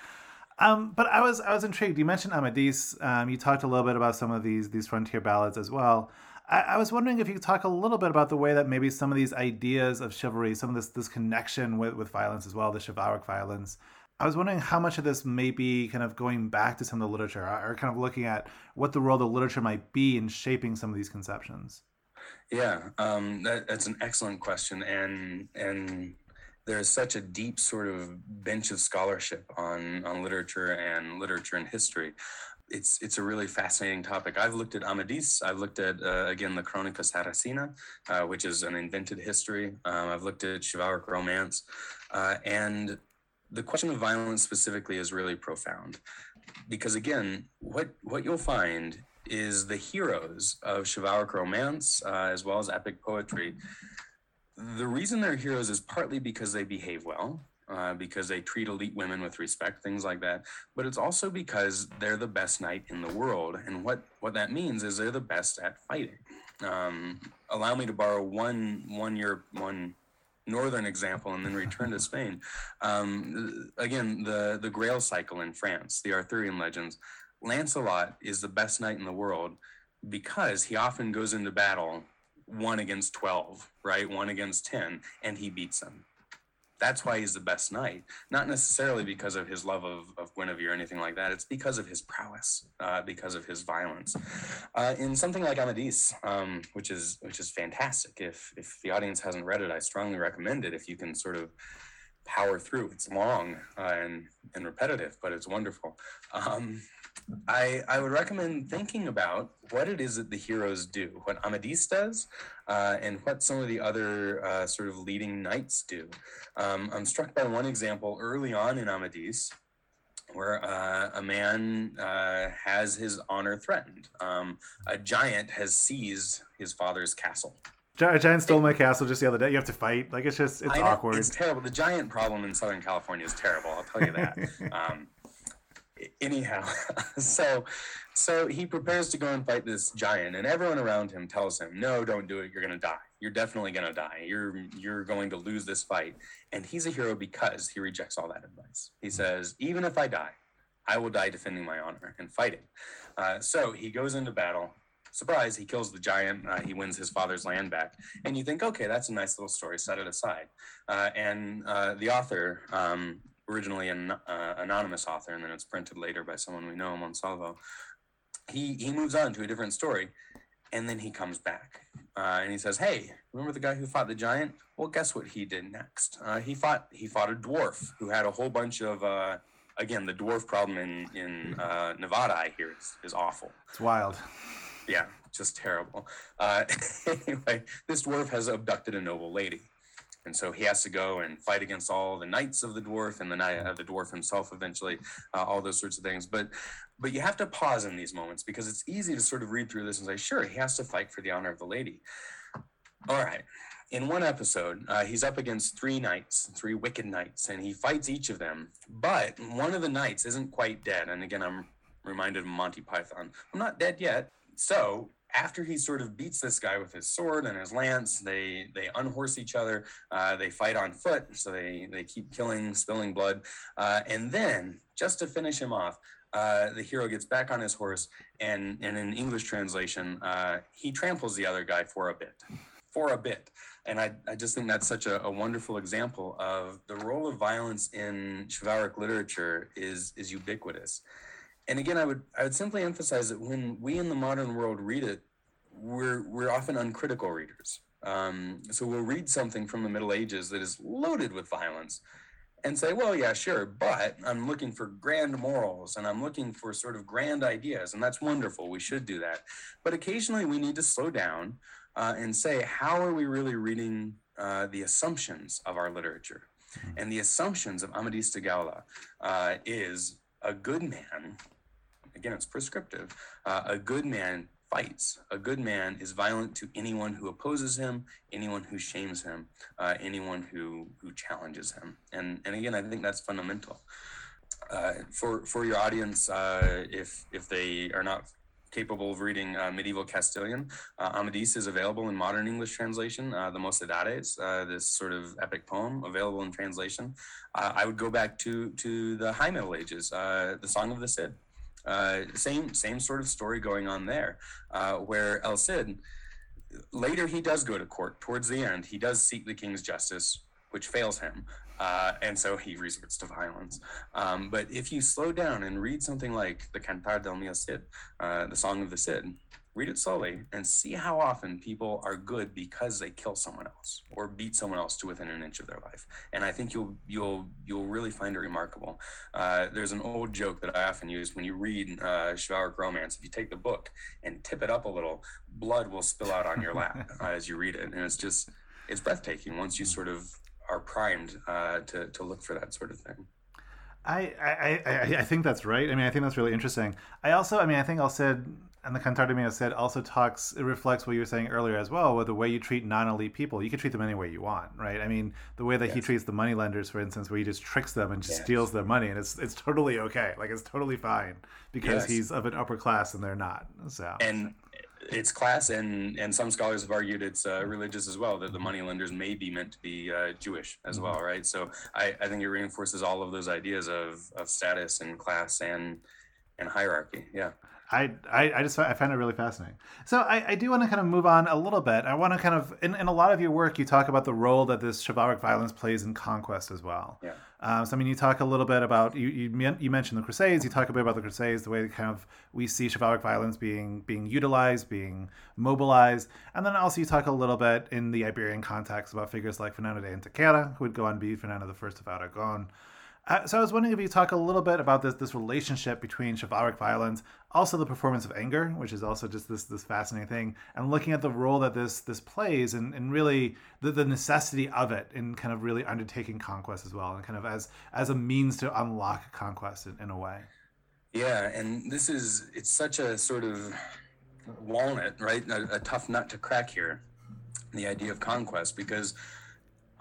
Um, but I was I was intrigued. You mentioned Amadis. Um, you talked a little bit about some of these these frontier ballads as well. I, I, was wondering if you could talk a little bit about the way that maybe some of these ideas of chivalry, some of this this connection with, with violence as well, the chivalric violence. I was wondering how much of this may be kind of going back to some of the literature or kind of looking at what the role of the literature might be in shaping some of these conceptions. Yeah, um, that, that's an excellent question, and and there's such a deep sort of bench of scholarship on on literature and literature and history it's it's a really fascinating topic. I've looked at Amadis. I've looked at uh, again the Crónica Sarracina, uh, which is an invented history. Um, I've looked at chivalric romance, uh, and the question of violence specifically is really profound, because again, what what you'll find is the heroes of chivalric romance uh, as well as epic poetry. The reason they're heroes is partly because they behave well, uh, because they treat elite women with respect, things like that. But it's also because they're the best knight in the world, and what what that means is they're the best at fighting. Um, allow me to borrow one one year one northern example and then return to Spain. Um, again, the the Grail cycle in France, the Arthurian legends. Lancelot is the best knight in the world because he often goes into battle one against 12, right? One against 10, and he beats them that's why he's the best knight. Not necessarily because of his love of, of Guinevere or anything like that. It's because of his prowess, uh, because of his violence. Uh, in something like Amadis, um, which is which is fantastic. If if the audience hasn't read it, I strongly recommend it. If you can sort of power through, it's long uh, and and repetitive, but it's wonderful. Um, I, I would recommend thinking about what it is that the heroes do, what Amadis does, uh, and what some of the other uh, sort of leading knights do. Um, I'm struck by one example early on in Amadis where uh, a man uh, has his honor threatened. Um, a giant has seized his father's castle. A giant stole my castle just the other day. You have to fight. Like it's just it's awkward. It's terrible. The giant problem in Southern California is terrible. I'll tell you that. um, anyhow, so so he prepares to go and fight this giant, and everyone around him tells him, "No, don't do it. You're gonna die. You're definitely gonna die. You're you're going to lose this fight." And he's a hero because he rejects all that advice. He says, "Even if I die, I will die defending my honor and fighting." Uh, so he goes into battle. Surprise! He kills the giant. Uh, he wins his father's land back, and you think, "Okay, that's a nice little story. Set it aside." Uh, and uh, the author um, originally an uh, anonymous author, and then it's printed later by someone we know, Montalvo. He he moves on to a different story, and then he comes back uh, and he says, "Hey, remember the guy who fought the giant? Well, guess what he did next? Uh, he fought he fought a dwarf who had a whole bunch of." Uh, again, the dwarf problem in in uh, Nevada, I hear, is, is awful. It's wild. Yeah, just terrible. Uh, anyway, this dwarf has abducted a noble lady and so he has to go and fight against all the knights of the dwarf and the knight of the dwarf himself eventually uh, all those sorts of things. But but you have to pause in these moments because it's easy to sort of read through this and say sure he has to fight for the honor of the lady. All right. In one episode uh, he's up against three knights three wicked knights and he fights each of them. But one of the knights isn't quite dead. And again i'm reminded of monty python. I'm not dead yet. So after he sort of beats this guy with his sword and his lance, they they unhorse each other. Uh, they fight on foot, so they they keep killing, spilling blood, uh, and then just to finish him off, uh, the hero gets back on his horse, and, and in English translation, uh, he tramples the other guy for a bit, for a bit. And I, I just think that's such a, a wonderful example of the role of violence in chivalric literature is, is ubiquitous. And again, I would, I would simply emphasize that when we in the modern world read it, we're, we're often uncritical readers. Um, so we'll read something from the Middle Ages that is loaded with violence and say, well, yeah, sure, but I'm looking for grand morals and I'm looking for sort of grand ideas, and that's wonderful. We should do that. But occasionally we need to slow down uh, and say, how are we really reading uh, the assumptions of our literature? Hmm. And the assumptions of Amadis de Gaula uh, is a good man, again, it's prescriptive, uh, a good man fights. A good man is violent to anyone who opposes him, anyone who shames him, uh, anyone who who challenges him. And and again, I think that's fundamental. Uh, for for your audience, uh, if if they are not capable of reading uh, medieval Castilian, uh, Amadis is available in modern English translation. Uh, the Mocedades, this sort of epic poem, available in translation. I would go back to to the High Middle Ages, the Song of the Cid. Uh, same same sort of story going on there, uh, where El Cid later he does go to court towards the end. He does seek the king's justice, which fails him, uh, and so he resorts to violence. Um, but if you slow down and read something like the Cantar del Mio Cid, uh, the Song of the Cid, read it slowly and see how often people are good because they kill someone else or beat someone else to within an inch of their life and i think you'll you'll you'll really find it remarkable uh, there's an old joke that i often use when you read uh, chivalric romance if you take the book and tip it up a little blood will spill out on your lap uh, as you read it and it's just it's breathtaking once you sort of are primed uh, to, to look for that sort of thing I, I, I, I think that's right. I mean, I think that's really interesting. I also, I mean, I think I'll said and the Cantar de Mio Cid also talks it reflects what you were saying earlier as well with the way you treat non-elite people you can treat them any way you want right i mean the way that yes. he treats the money lenders for instance where he just tricks them and just yes. steals their money and it's it's totally okay like it's totally fine because yes. he's of an upper class and they're not so and it's class and and some scholars have argued it's uh, religious as well that the money lenders may be meant to be uh, jewish as mm-hmm. well right so I, I think it reinforces all of those ideas of of status and class and and hierarchy yeah I, I, I just I find it really fascinating. So I, I do want to kind of move on a little bit. I want to kind of in, in a lot of your work you talk about the role that this chivalric violence plays in conquest as well. Yeah. Um, so I mean you talk a little bit about you, you you mentioned the Crusades. You talk a bit about the Crusades, the way kind of we see chivalric violence being being utilized, being mobilized, and then also you talk a little bit in the Iberian context about figures like Fernando de Antequera, who would go on to be Fernando I of Aragon. Uh, so I was wondering if you talk a little bit about this this relationship between chivalric violence, also the performance of anger, which is also just this this fascinating thing, and looking at the role that this this plays and, and really the, the necessity of it in kind of really undertaking conquest as well, and kind of as as a means to unlock conquest in, in a way. Yeah, and this is it's such a sort of walnut, right? A, a tough nut to crack here, the idea of conquest, because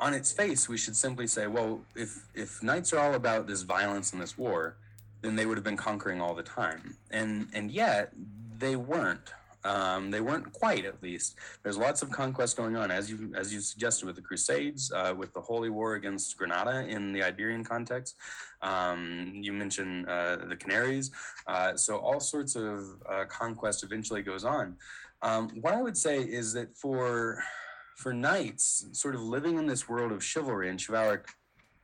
on its face, we should simply say, well, if if knights are all about this violence and this war, then they would have been conquering all the time, and and yet they weren't. Um, they weren't quite, at least. There's lots of conquest going on, as you as you suggested with the Crusades, uh, with the Holy War against Granada in the Iberian context. Um, you mentioned uh, the Canaries, uh, so all sorts of uh, conquest eventually goes on. Um, what I would say is that for for knights, sort of living in this world of chivalry and chivalric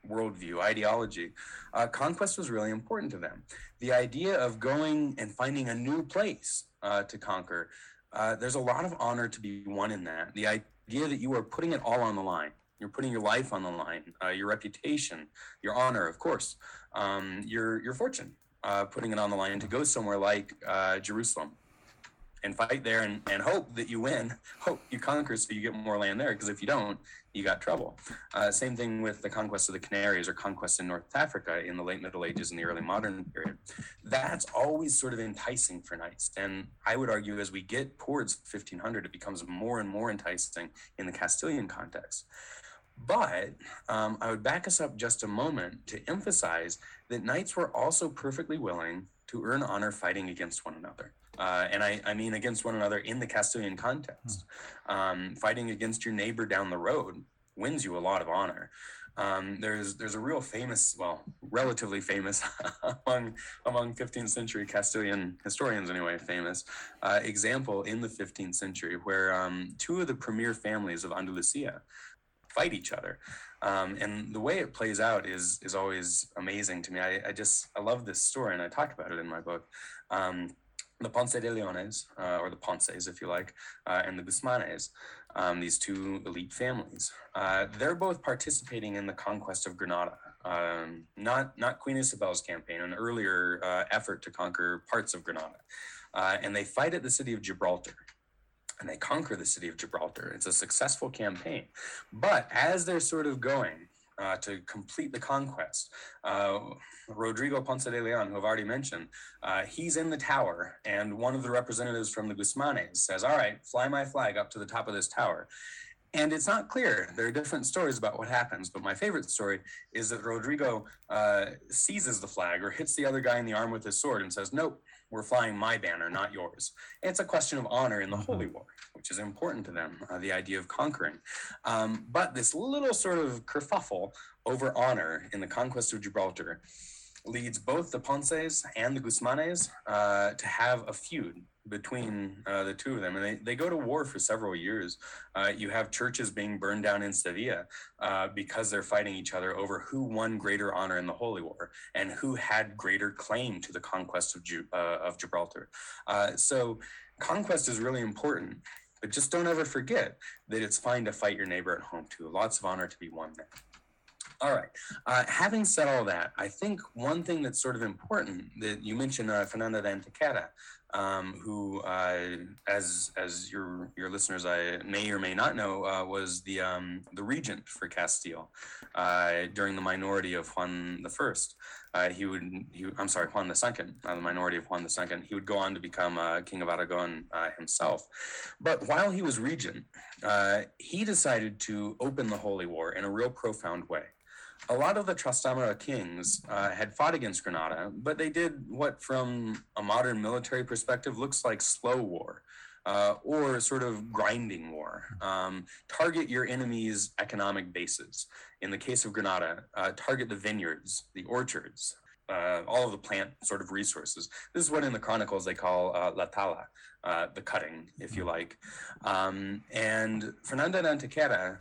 worldview, ideology, uh, conquest was really important to them. The idea of going and finding a new place uh, to conquer, uh, there's a lot of honor to be won in that. The idea that you are putting it all on the line. You're putting your life on the line, uh, your reputation, your honor, of course, um, your your fortune, uh, putting it on the line to go somewhere like uh, Jerusalem and fight there and, and hope that you win, hope you conquer so you get more land there. Because if you don't, you got trouble. Uh, same thing with the conquest of the Canaries or conquest in North Africa in the late Middle Ages and the early modern period. That's always sort of enticing for knights. And I would argue as we get towards 1500, it becomes more and more enticing in the Castilian context. But um, I would back us up just a moment to emphasize that knights were also perfectly willing to earn honor fighting against one another. Uh, and I, I mean against one another in the Castilian context. Um, fighting against your neighbor down the road wins you a lot of honor. Um, there's there's a real famous, well, relatively famous among among 15th century Castilian historians anyway, famous uh, example in the 15th century where um, two of the premier families of Andalusia fight each other. Um, and the way it plays out is is always amazing to me. I, I just I love this story, and I talk about it in my book. Um, the Ponce de Leones, uh, or the Ponces, if you like, uh, and the Guzmanes, um, these two elite families. Uh, they're both participating in the conquest of Granada, um, not not Queen Isabel's campaign, an earlier uh, effort to conquer parts of Granada, uh, and they fight at the city of Gibraltar. And they conquer the city of Gibraltar. It's a successful campaign. But as they're sort of going, uh, to complete the conquest. Uh, Rodrigo Ponce de Leon, who I've already mentioned, uh, he's in the tower, and one of the representatives from the Guzmanes says, All right, fly my flag up to the top of this tower. And it's not clear. There are different stories about what happens, but my favorite story is that Rodrigo uh, seizes the flag or hits the other guy in the arm with his sword and says, Nope, we're flying my banner, not yours. It's a question of honor in the mm-hmm. Holy War, which is important to them, uh, the idea of conquering. Um, but this little sort of kerfuffle over honor in the conquest of Gibraltar leads both the Ponces and the Guzmanes uh, to have a feud between uh, the two of them. And they, they go to war for several years. Uh, you have churches being burned down in Sevilla uh, because they're fighting each other over who won greater honor in the Holy War and who had greater claim to the conquest of, Ju- uh, of Gibraltar. Uh, so conquest is really important. But just don't ever forget that it's fine to fight your neighbor at home too. Lots of honor to be won there. All right. Uh, having said all that, I think one thing that's sort of important that you mentioned uh, Fernando de Antequera, um, who, uh, as as your your listeners I may or may not know, uh, was the um, the regent for Castile uh, during the minority of Juan the First. Uh, he would, he, I'm sorry, Juan the Second, the minority of Juan the Second. He would go on to become king of Aragon himself. But while he was regent, he decided to open the Holy War in a real profound way a lot of the Trastamara kings uh, had fought against Granada, but they did what, from a modern military perspective, looks like slow war. Uh, or sort of grinding war. Um, target your enemy's economic bases. In the case of Granada, uh, target the vineyards, the orchards, uh, all of the plant sort of resources. This is what in the Chronicles they call uh, la tala, uh, the cutting, if you like. Um, and Fernando de Antequera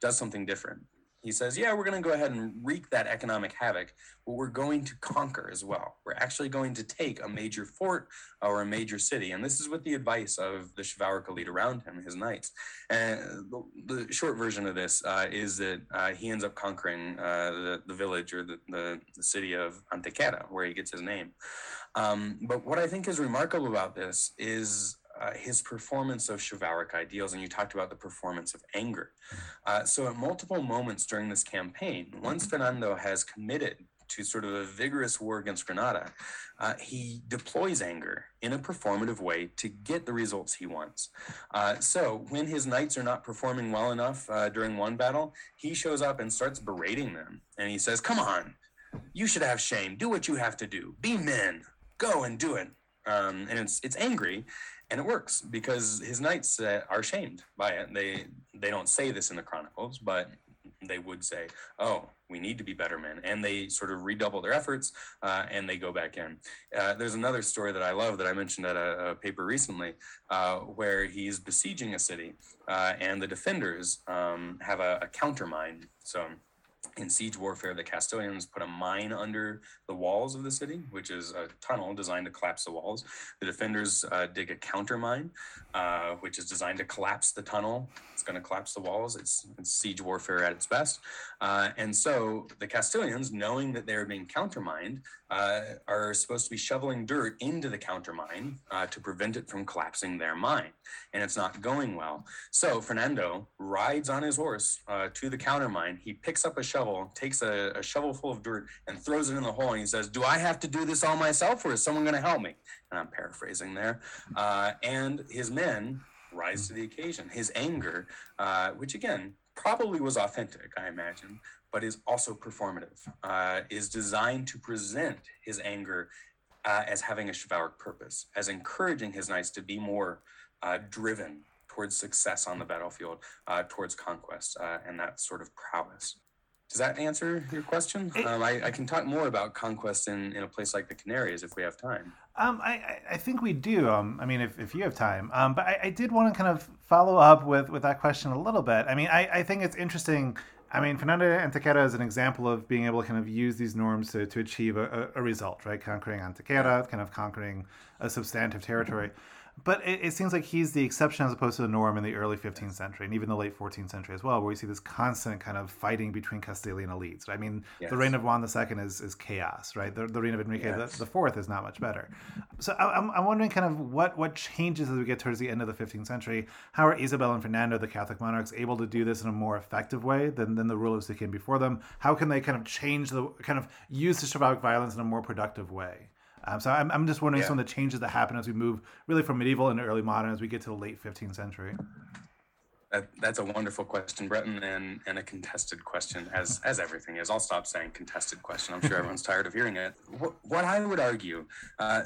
does something different he says, yeah, we're going to go ahead and wreak that economic havoc, but we're going to conquer as well. We're actually going to take a major fort or a major city. And this is with the advice of the chivalric elite around him, his knights. And the, the short version of this uh, is that uh, he ends up conquering uh, the, the village or the, the, the, city of Antequera, where he gets his name. Um, but what I think is remarkable about this is uh, his performance of chivalric ideals, and you talked about the performance of anger. Uh, so, at multiple moments during this campaign, once Fernando has committed to sort of a vigorous war against Granada, uh, he deploys anger in a performative way to get the results he wants. Uh, so, when his knights are not performing well enough uh, during one battle, he shows up and starts berating them. And he says, Come on, you should have shame. Do what you have to do. Be men. Go and do it. Um, and it's it's angry, and it works because his knights uh, are shamed by it. They they don't say this in the chronicles, but they would say, "Oh, we need to be better men," and they sort of redouble their efforts uh, and they go back in. Uh, there's another story that I love that I mentioned at a, a paper recently, uh, where he's besieging a city uh, and the defenders um, have a, a countermine. So in siege warfare, the Castilians put a mine under the walls of the city, which is a tunnel designed to collapse the walls. The defenders uh, dig a counter mine, uh, which is designed to collapse the tunnel. It's going to collapse the walls. It's, it's siege warfare at its best. Uh, and so the Castilians, knowing that they're being countermined, uh, are supposed to be shoveling dirt into the countermine uh, to prevent it from collapsing their mine. And it's not going well. So Fernando rides on his horse uh, to the countermine. He picks up a shovel, takes a, a, shovel full of dirt, and throws it in the hole. And he says, Do I have to do this all myself, or is someone going to help me? And I'm paraphrasing there. Uh, and his men rise to the occasion. His anger, uh, which again, probably was authentic, I imagine, but is also performative, uh, is designed to present his anger uh, as having a chivalric purpose, as encouraging his knights to be more uh, driven towards success on the battlefield, uh, towards conquest, uh, and that sort of prowess. Does that answer your question? Um, I, I, can talk more about conquest in, in a place like the Canaries if we have time. Um, I, I think we do. Um, I mean, if, if you have time. Um, but I, I did want to kind of follow up with, with that question a little bit. I mean, I, I think it's interesting. I mean, Fernando Antequera is an example of being able to kind of use these norms to, to achieve a, a result, right? Conquering Antequera, kind of conquering a substantive territory. Mm-hmm but it, it, seems like he's the exception as opposed to the norm in the early 15th century and even the late 14th century as well, where we see this constant kind of fighting between Castilian elites. I mean, yes. the reign of Juan II is, is chaos, right? The, the reign of Enrique yes. the, Fourth is not much better. So I, am I'm wondering kind of what, what changes as we get towards the end of the 15th century. How are Isabel and Fernando, the Catholic monarchs, able to do this in a more effective way than, than the rulers who came before them? How can they kind of change the kind of use the chivalric violence in a more productive way? Um, so I'm, I'm just wondering yeah. some of the changes that happen as we move really from medieval into early modern as we get to the late 15th century. That, that's a wonderful question, Bretton, and, and a contested question, as as everything is. I'll stop saying contested question. I'm sure everyone's tired of hearing it. What, what I would argue, uh,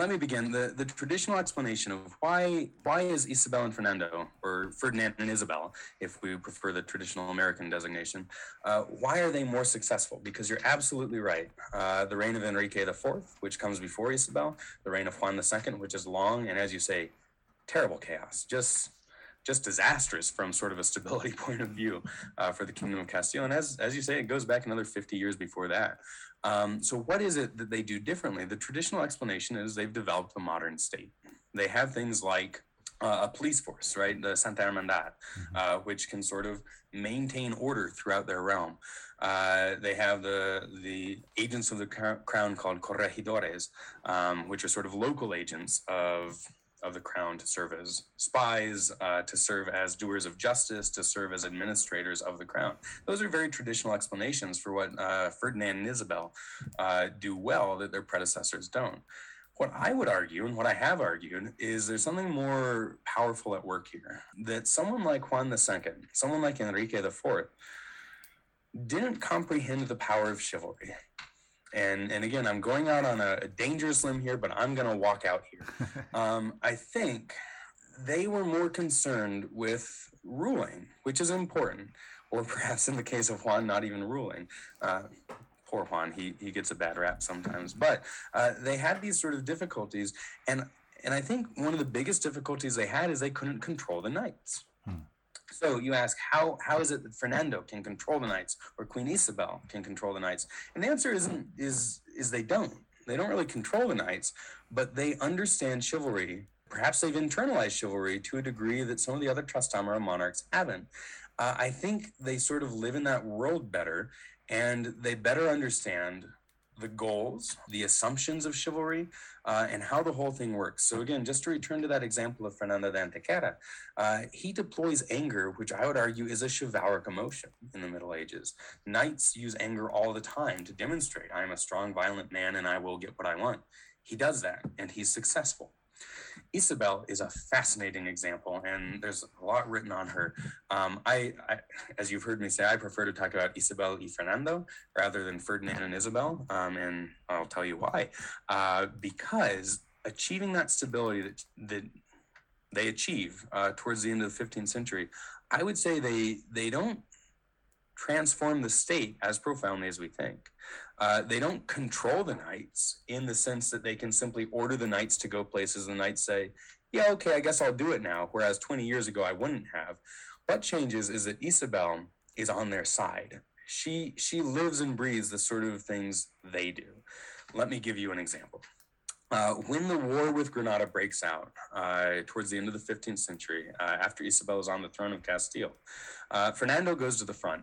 let me begin. The, the traditional explanation of why why is Isabel and Fernando, or Ferdinand and Isabel, if we prefer the traditional American designation, uh, why are they more successful? Because you're absolutely right. Uh, the reign of Enrique IV, which comes before Isabel, the reign of Juan II, which is long, and as you say, terrible chaos. Just just disastrous from sort of a stability point of view uh, for the Kingdom of Castile. And as, as you say, it goes back another 50 years before that. Um, so, what is it that they do differently? The traditional explanation is they've developed a modern state. They have things like uh, a police force, right? The Santa Hermandad, mm-hmm. uh, which can sort of maintain order throughout their realm. Uh, they have the the agents of the crown called corregidores, um, which are sort of local agents of of the crown to serve as spies, uh, to serve as doers of justice, to serve as administrators of the crown. Those are very traditional explanations for what uh, Ferdinand and Isabel uh, do well that their predecessors don't. What I would argue, and what I have argued, is there's something more powerful at work here. That someone like Juan II, someone like Enrique IV, didn't comprehend the power of chivalry and and again i'm going out on a, a dangerous limb here but i'm going to walk out here. Um, i think they were more concerned with ruling which is important or perhaps in the case of juan not even ruling. Uh, poor juan he, he gets a bad rap sometimes. But uh, they had these sort of difficulties and and i think one of the biggest difficulties they had is they couldn't control the knights. Hmm. So you ask, how, how is it that Fernando can control the knights or Queen Isabel can control the knights? And the answer isn't, is, is they don't. They don't really control the knights, but they understand chivalry. Perhaps they've internalized chivalry to a degree that some of the other Trastamara monarchs haven't. Uh, I think they sort of live in that world better and they better understand the goals, the assumptions of chivalry, uh, and how the whole thing works. So again, just to return to that example of Fernando de Antequera, uh, he deploys anger, which I would argue is a chivalric emotion in the Middle Ages. Knights use anger all the time to demonstrate, I am a strong, violent man and I will get what I want. He does that and he's successful. Isabel is a fascinating example, and there's a lot written on her. Um, I, I, as you've heard me say, I prefer to talk about Isabel y Fernando rather than Ferdinand and Isabel, um, and I'll tell you why. Uh, because achieving that stability that, that they achieve uh, towards the end of the 15th century, I would say they they don't transform the state as profoundly as we think. Uh, they don't control the knights in the sense that they can simply order the knights to go places and the knights say, yeah, okay, I guess I'll do it now. Whereas 20 years ago, I wouldn't have. What changes is that Isabel is on their side. She, she lives and breathes the sort of things they do. Let me give you an example. Uh, when the war with Granada breaks out uh, towards the end of the 15th century, uh, after Isabel is on the throne of Castile, uh, Fernando goes to the front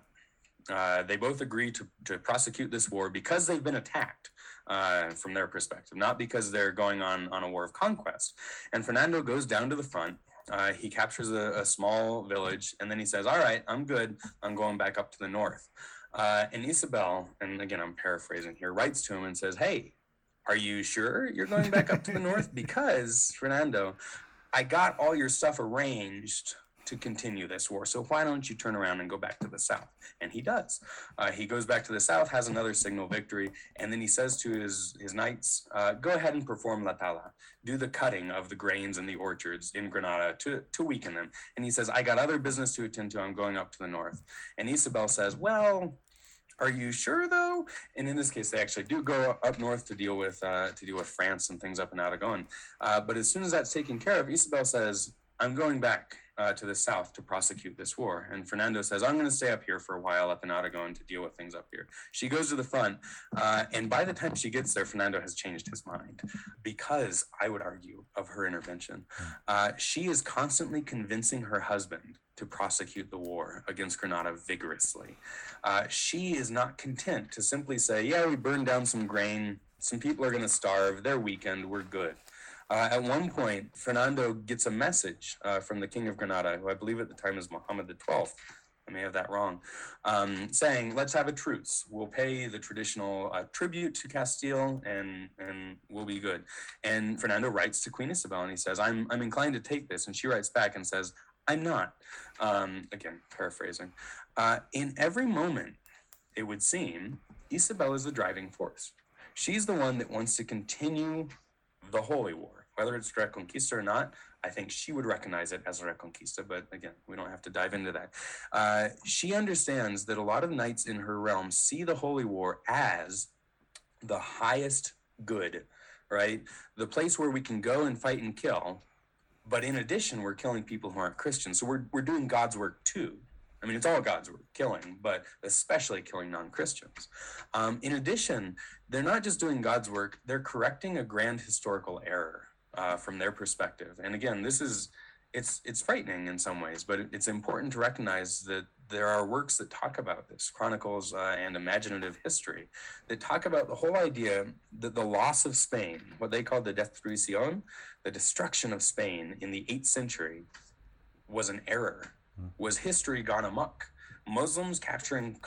uh, they both agree to, to prosecute this war because they've been attacked uh, from their perspective, not because they're going on, on a war of conquest. And Fernando goes down to the front. Uh, he captures a, a, small village and then he says, All right, I'm good. I'm going back up to the north. Uh, and Isabel, and again, I'm paraphrasing here, writes to him and says, Hey, are you sure you're going back up to the north? Because, Fernando, I got all your stuff arranged to continue this war. So why don't you turn around and go back to the south? And he does. Uh, he goes back to the south, has another signal victory, and then he says to his, his knights, uh, go ahead and perform La Tala, do the cutting of the grains in the orchards in Granada to, to weaken them. And he says, I got other business to attend to. I'm going up to the north. And Isabel says, well, are you sure though? And in this case, they actually do go up north to deal with uh, to deal with France and things up in Aragon. Uh, but as soon as that's taken care of, Isabel says, "I'm going back uh, to the south to prosecute this war." And Fernando says, "I'm going to stay up here for a while up in Aragon to deal with things up here." She goes to the front, uh, and by the time she gets there, Fernando has changed his mind because I would argue of her intervention. Uh, she is constantly convincing her husband to prosecute the war against Granada vigorously. Uh, she is not content to simply say, yeah, we burned down some grain, some people are going to starve, they're weakened, we're good. Uh, at one point, Fernando gets a message uh, from the King of Granada, who I believe at the time is Muhammad XII. I may have that wrong, um, saying, let's have a truce. We'll pay the traditional uh, tribute to Castile and, and we'll be good. And Fernando writes to Queen Isabel and he says, I'm, I'm inclined to take this. And she writes back and says, I'm not. Um, again, paraphrasing. Uh, in every moment, it would seem, Isabel is the driving force. She's the one that wants to continue the Holy War, whether it's Reconquista or not. I think she would recognize it as a Reconquista, but again, we don't have to dive into that. Uh, she understands that a lot of knights in her realm see the Holy War as the highest good, right? The place where we can go and fight and kill but in addition, we're killing people who aren't Christians. So we're, we're doing God's work too. I mean, it's all God's work, killing, but especially killing non Christians. Um, in addition, they're not just doing God's work, they're correcting a grand historical error uh, from their perspective. And again, this is. It's, it's frightening in some ways, but it's important to recognize that there are works that talk about this, chronicles uh, and imaginative history, that talk about the whole idea that the loss of Spain, what they call the destrucción, the destruction of Spain in the 8th century, was an error, mm. was history gone amok. Muslims capturing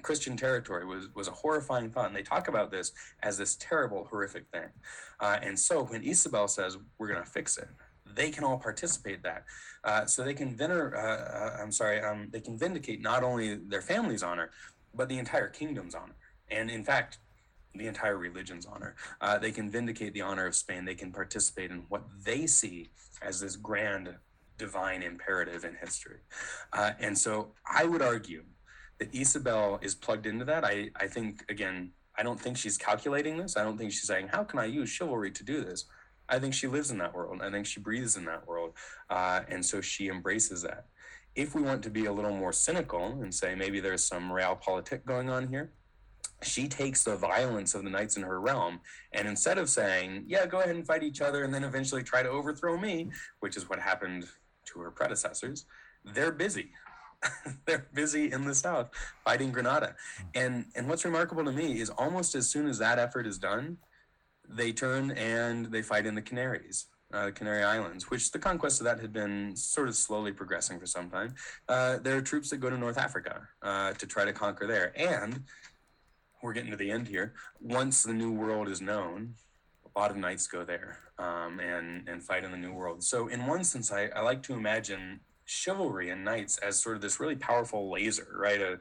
Christian territory was, was a horrifying thought. And they talk about this as this terrible, horrific thing. Uh, and so when Isabel says, we're going to fix it, they can all participate that. Uh, so they can vener- uh, uh, I'm sorry, um, they can vindicate not only their family's honor, but the entire kingdom's honor. And in fact, the entire religion's honor. Uh, they can vindicate the honor of Spain. They can participate in what they see as this grand divine imperative in history. Uh, and so I would argue Isabel is plugged into that. I, I think, again, I don't think she's calculating this. I don't think she's saying, how can I use chivalry to do this? I think she lives in that world. I think she breathes in that world. Uh, and so she embraces that. If we want to be a little more cynical and say maybe there's some realpolitik going on here, she takes the violence of the knights in her realm and instead of saying, yeah, go ahead and fight each other and then eventually try to overthrow me, which is what happened to her predecessors, they're busy. they're busy in the south fighting Granada. And and what's remarkable to me is almost as soon as that effort is done, they turn and they fight in the Canaries, uh, Canary Islands, which the conquest of that had been sort of slowly progressing for some time. Uh, there are troops that go to North Africa uh, to try to conquer there. And we're getting to the end here. Once the New World is known, a lot of knights go there um, and, and fight in the New World. So, in one sense, I, I like to imagine chivalry and knights as sort of this really powerful laser, right? A,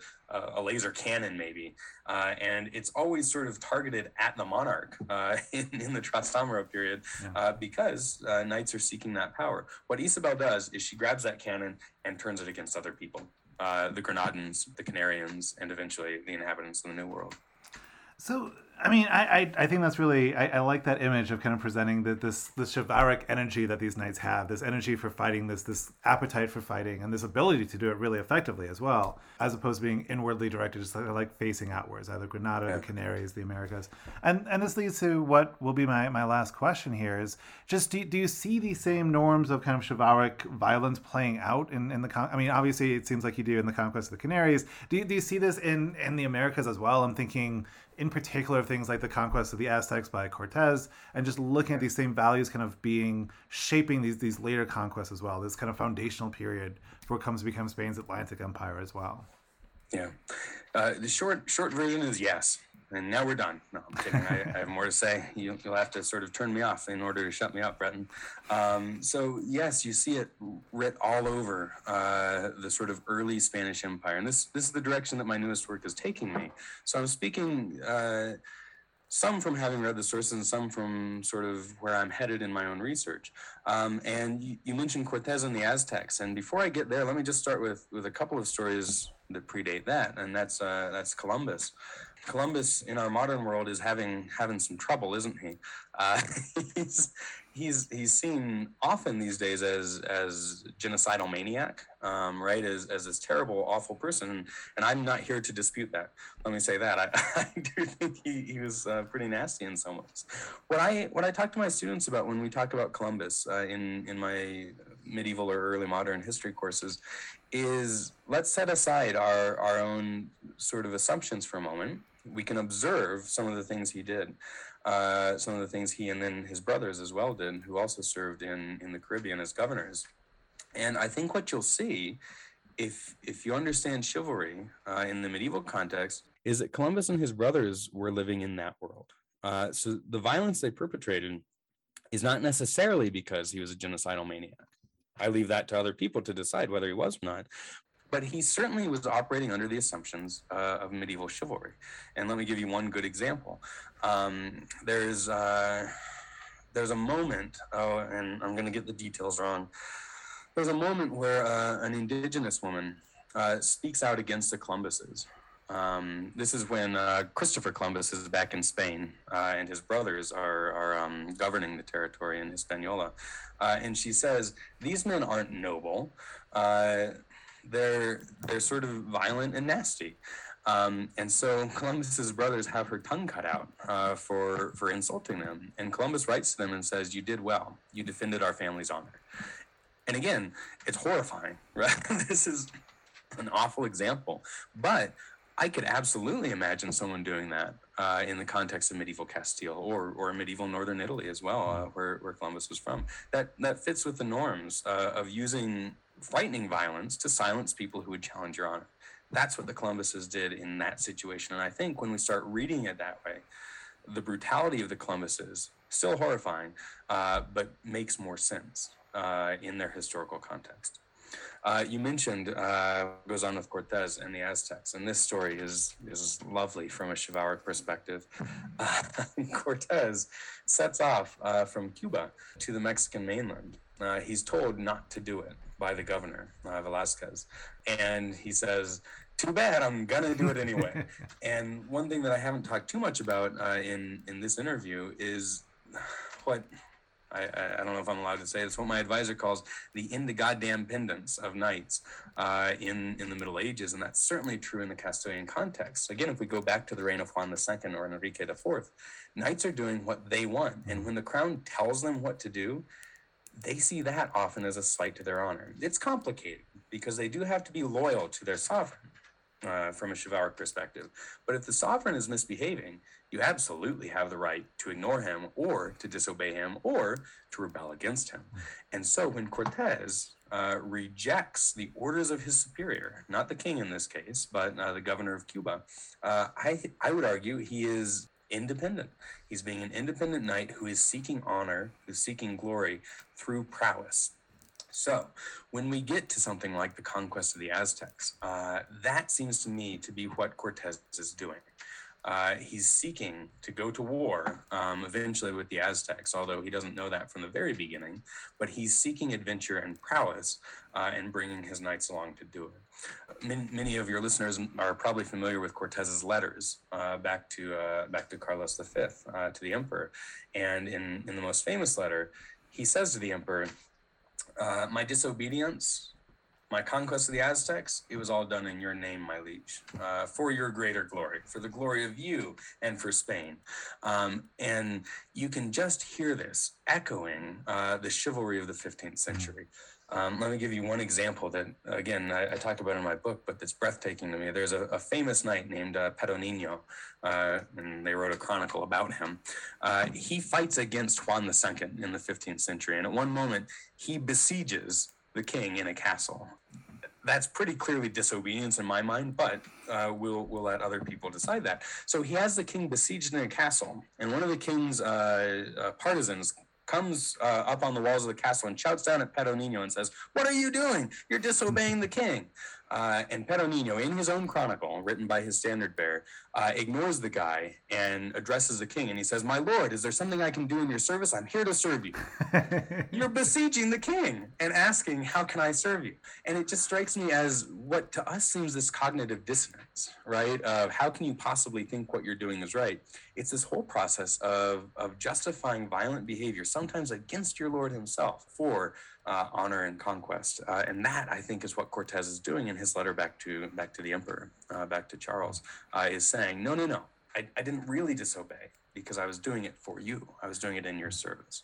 a laser cannon, maybe. Uh, and it's always sort of targeted at the monarch uh, in, in, the Trastamara period uh, because uh, knights are seeking that power. What Isabel does is she grabs that cannon and turns it against other people. Uh, the Granadans, the Canarians, and eventually the inhabitants of the New World. So I mean, I, I, I, think that's really I, I, like that image of kind of presenting the, this this chivalric energy that these knights have, this energy for fighting, this this appetite for fighting, and this ability to do it really effectively as well, as opposed to being inwardly directed, just like, like facing outwards, either Granada, yeah. the Canaries, the Americas, and and this leads to what will be my, my last question here is just do, do you see these same norms of kind of chivalric violence playing out in in the con- I mean, obviously it seems like you do in the conquest of the Canaries. Do you, do you see this in in the Americas as well? I'm thinking in particular things like the conquest of the Aztecs by Cortez, and just looking at these same values kind of being shaping these these later conquests as well. This kind of foundational period for what comes to become Spain's Atlantic Empire as well. Yeah. Uh, the short short version is yes. And now we're done. No, I'm kidding. I, I have more to say. You, will have to sort of turn me off in order to shut me up, Bretton. Um, so yes, you see it writ all over uh, the sort of early Spanish Empire, and this this is the direction that my newest work is taking me. So I'm speaking. Uh, some from having read the sources and some from sort of where I'm headed in my own research. Um, and you, you, mentioned Cortez and the Aztecs. And before I get there, let me just start with, with a couple of stories that predate that. And that's, uh, that's Columbus. Columbus in our modern world is having having some trouble, isn't he? Uh, he's he's he's seen often these days as as genocidal maniac, um, right? As as this terrible, awful person, and I'm not here to dispute that. Let me say that I, I do think he, he was uh, pretty nasty in some ways. What I what I talk to my students about when we talk about Columbus uh, in in my medieval or early modern history courses is let's set aside our our own sort of assumptions for a moment we can observe some of the things he did, uh, some of the things he and then his brothers as well did, who also served in in the Caribbean as governors. And I think what you'll see, if if you understand chivalry uh, in the medieval context, is that Columbus and his brothers were living in that world. Uh, so the violence they perpetrated is not necessarily because he was a genocidal maniac. I leave that to other people to decide whether he was or not but he certainly was operating under the assumptions uh, of medieval chivalry. And let me give you one good example. Um, there's uh, there's a moment, oh, and I'm going to get the details wrong. There's a moment where uh, an indigenous woman uh, speaks out against the Columbuses. Um, this is when uh, Christopher Columbus is back in Spain uh, and his brothers are, are um, governing the territory in Hispaniola. and she says, These men aren't noble they're they're sort of violent and nasty. Um, and so Columbus's brothers have her tongue cut out uh, for for insulting them. And Columbus writes to them and says, "You did well. You defended our family's honor." And again, it's horrifying, right? this is an awful example, but I could absolutely imagine someone doing that uh, in the context of medieval Castile or, or medieval northern Italy as well, uh, where, where Columbus was from. That that fits with the norms uh, of using frightening violence to silence people who would challenge your honor. That's what the Columbuses did in that situation. And I think when we start reading it that way, the brutality of the Columbuses, still horrifying, uh, but makes more sense uh, in their historical context. Uh, you mentioned uh, goes on with Cortez and the Aztecs, and this story is is lovely from a chivalric perspective. Uh, Cortez sets off uh, from Cuba to the Mexican mainland. Uh, he's told not to do it by the governor, uh, Velasquez. And he says, too bad, I'm gonna do it anyway. and one thing that I haven't talked too much about uh, in, in this interview is what I, I, don't know if I'm allowed to say this, what my advisor calls the in the goddamn pendants of knights uh, in, in the Middle Ages. And that's certainly true in the Castilian context. Again, if we go back to the reign of Juan II or Enrique IV, knights are doing what they want. And when the crown tells them what to do, they see that often as a slight to their honor. It's complicated because they do have to be loyal to their sovereign uh, from a chivalric perspective. But if the sovereign is misbehaving, you absolutely have the right to ignore him or to disobey him or to rebel against him. And so when Cortez uh, rejects the orders of his superior, not the king in this case, but uh, the governor of Cuba, uh, I, I would argue he is independent. He's being an independent knight who is seeking honor, who's seeking glory through prowess. So, when we get to something like the conquest of the Aztecs, uh, that seems to me to be what Cortez is doing. Uh, he's seeking to go to war um, eventually with the Aztecs, although he doesn't know that from the very beginning. But he's seeking adventure and prowess uh, and bringing his knights along to do it. Many, many, of your listeners are probably familiar with Cortez's letters uh, back to uh, back to Carlos V, uh, to the emperor, and in in the most famous letter, he says to the emperor, uh, "My disobedience my conquest of the Aztecs, it was all done in your name, my liege, uh, for your greater glory, for the glory of you and for Spain. Um, and you can just hear this echoing uh, the chivalry of the 15th mm-hmm. Um, let me give you one example that, again, I, I, talk about in my book, but that's breathtaking to me. There's a, a famous knight named uh, Pero Nino, uh, and they wrote a chronicle about him. Uh, he fights against Juan II in the 15th century, and at one moment, he besieges the king in a castle that's pretty clearly disobedience in my mind, but uh, we'll we'll let other people decide that. So he has the king besieged in a castle, and one of the king's uh, uh, partisans comes uh, up on the walls of the castle and shouts down at Pero Nino and says, "What are you doing? You're disobeying the king." Uh, and Pero Nino, in his own chronicle, written by his standard bearer, uh, ignores the guy and addresses the king. And he says, My lord, is there something I can do in your service? I'm here to serve you. You're besieging the king and asking, How can I serve you? And it just strikes me as what to us seems this cognitive dissonance, right? Of how can you possibly think what you're doing is right? It's this whole process of, of justifying violent behavior, sometimes against your Lord himself, for uh, honor and conquest. Uh, and that, I think, is what Cortez is doing in his letter back to back to the emperor, uh, back to Charles, uh, is saying, no, no, no, I, I didn't really disobey because I was doing it for you. I was doing it in your service.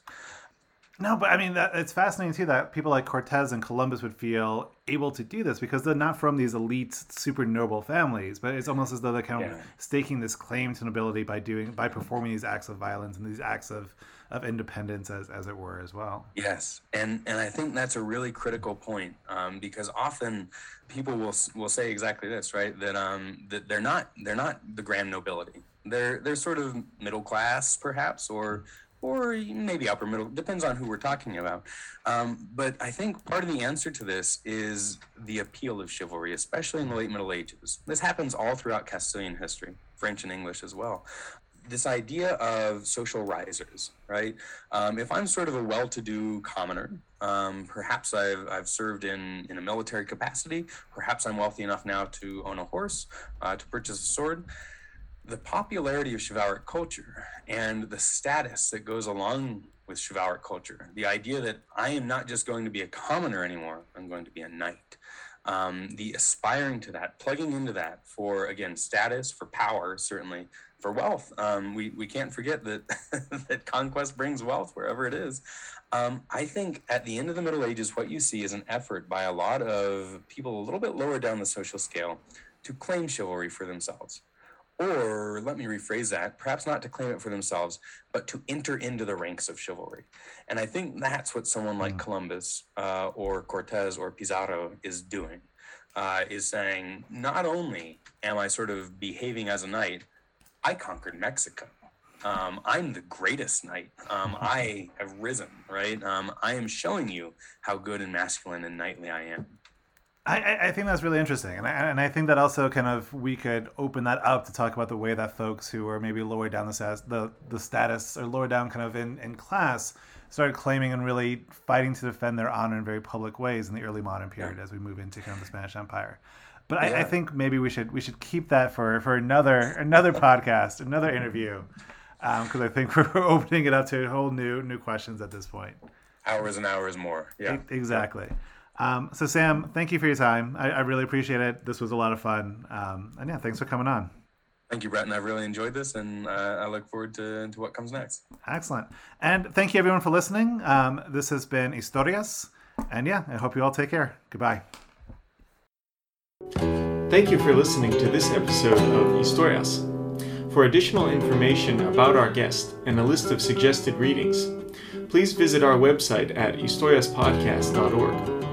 No, but I mean, that, it's fascinating too that people like Cortez and Columbus would feel able to do this because they're not from these elite, super noble families. But it's almost as though they're kind of staking this claim to nobility by doing by performing these acts of violence and these acts of of independence, as, as it were, as well. Yes, and and I think that's a really critical point um, because often people will will say exactly this, right? That um that they're not they're not the grand nobility. They're they're sort of middle class, perhaps, or or maybe upper middle, depends on who we're talking about. Um, but I think part of the answer to this is the appeal of chivalry, especially in the late Middle Ages. This happens all throughout Castilian history, French and English as well this idea of social risers, right? Um, if I'm sort of a well-to-do commoner, um, perhaps I've, I've served in, in a military capacity, perhaps I'm wealthy enough now to own a horse, uh, to purchase a sword. The popularity of chivalric culture and the status that goes along with chivalric culture, the idea that I am not just going to be a commoner anymore, I'm going to be a knight. Um, the aspiring to that, plugging into that for, again, status, for power, certainly, for wealth. Um, we, we can't forget that, that conquest brings wealth wherever it is. Um, I think at the end of the Middle Ages, what you see is an effort by a lot of people a little bit lower down the social scale to claim chivalry for themselves. Or let me rephrase that, perhaps not to claim it for themselves, but to enter into the ranks of chivalry. And I think that's what someone like mm. Columbus uh, or Cortez or Pizarro is doing, uh, is saying, not only am I sort of behaving as a knight, I conquered Mexico. Um, I'm the greatest knight. Um, I have risen, right? Um, I am showing you how good and masculine and knightly I am. I, I think that's really interesting, and I, and I think that also kind of we could open that up to talk about the way that folks who are maybe lower down the status, the, the status or lower down kind of in, in class started claiming and really fighting to defend their honor in very public ways in the early modern period yeah. as we move into kind of the Spanish Empire. But yeah. I, I, think maybe we should we should keep that for for another another podcast, another interview, because um, I think we're opening it up to whole new new questions at this point. Hours and hours more. Yeah, exactly. Um, so Sam, thank you for your time. I, I, really appreciate it. This was a lot of fun. Um, and yeah, thanks for coming on. Thank you, Brett, and I really enjoyed this, and uh, I look forward to, to what comes next. Excellent. And thank you, everyone, for listening. Um, this has been Historias. And yeah, I hope you all take care. Goodbye. Thank you for listening to this episode of Historias. For additional information about our guest and a list of suggested readings, please visit our website at historiaspodcast.org.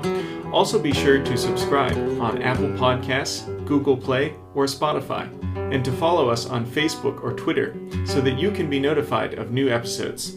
Also be sure to subscribe on Apple Podcasts, Google Play, or Spotify, and to follow us on Facebook or Twitter so that you can be notified of new episodes.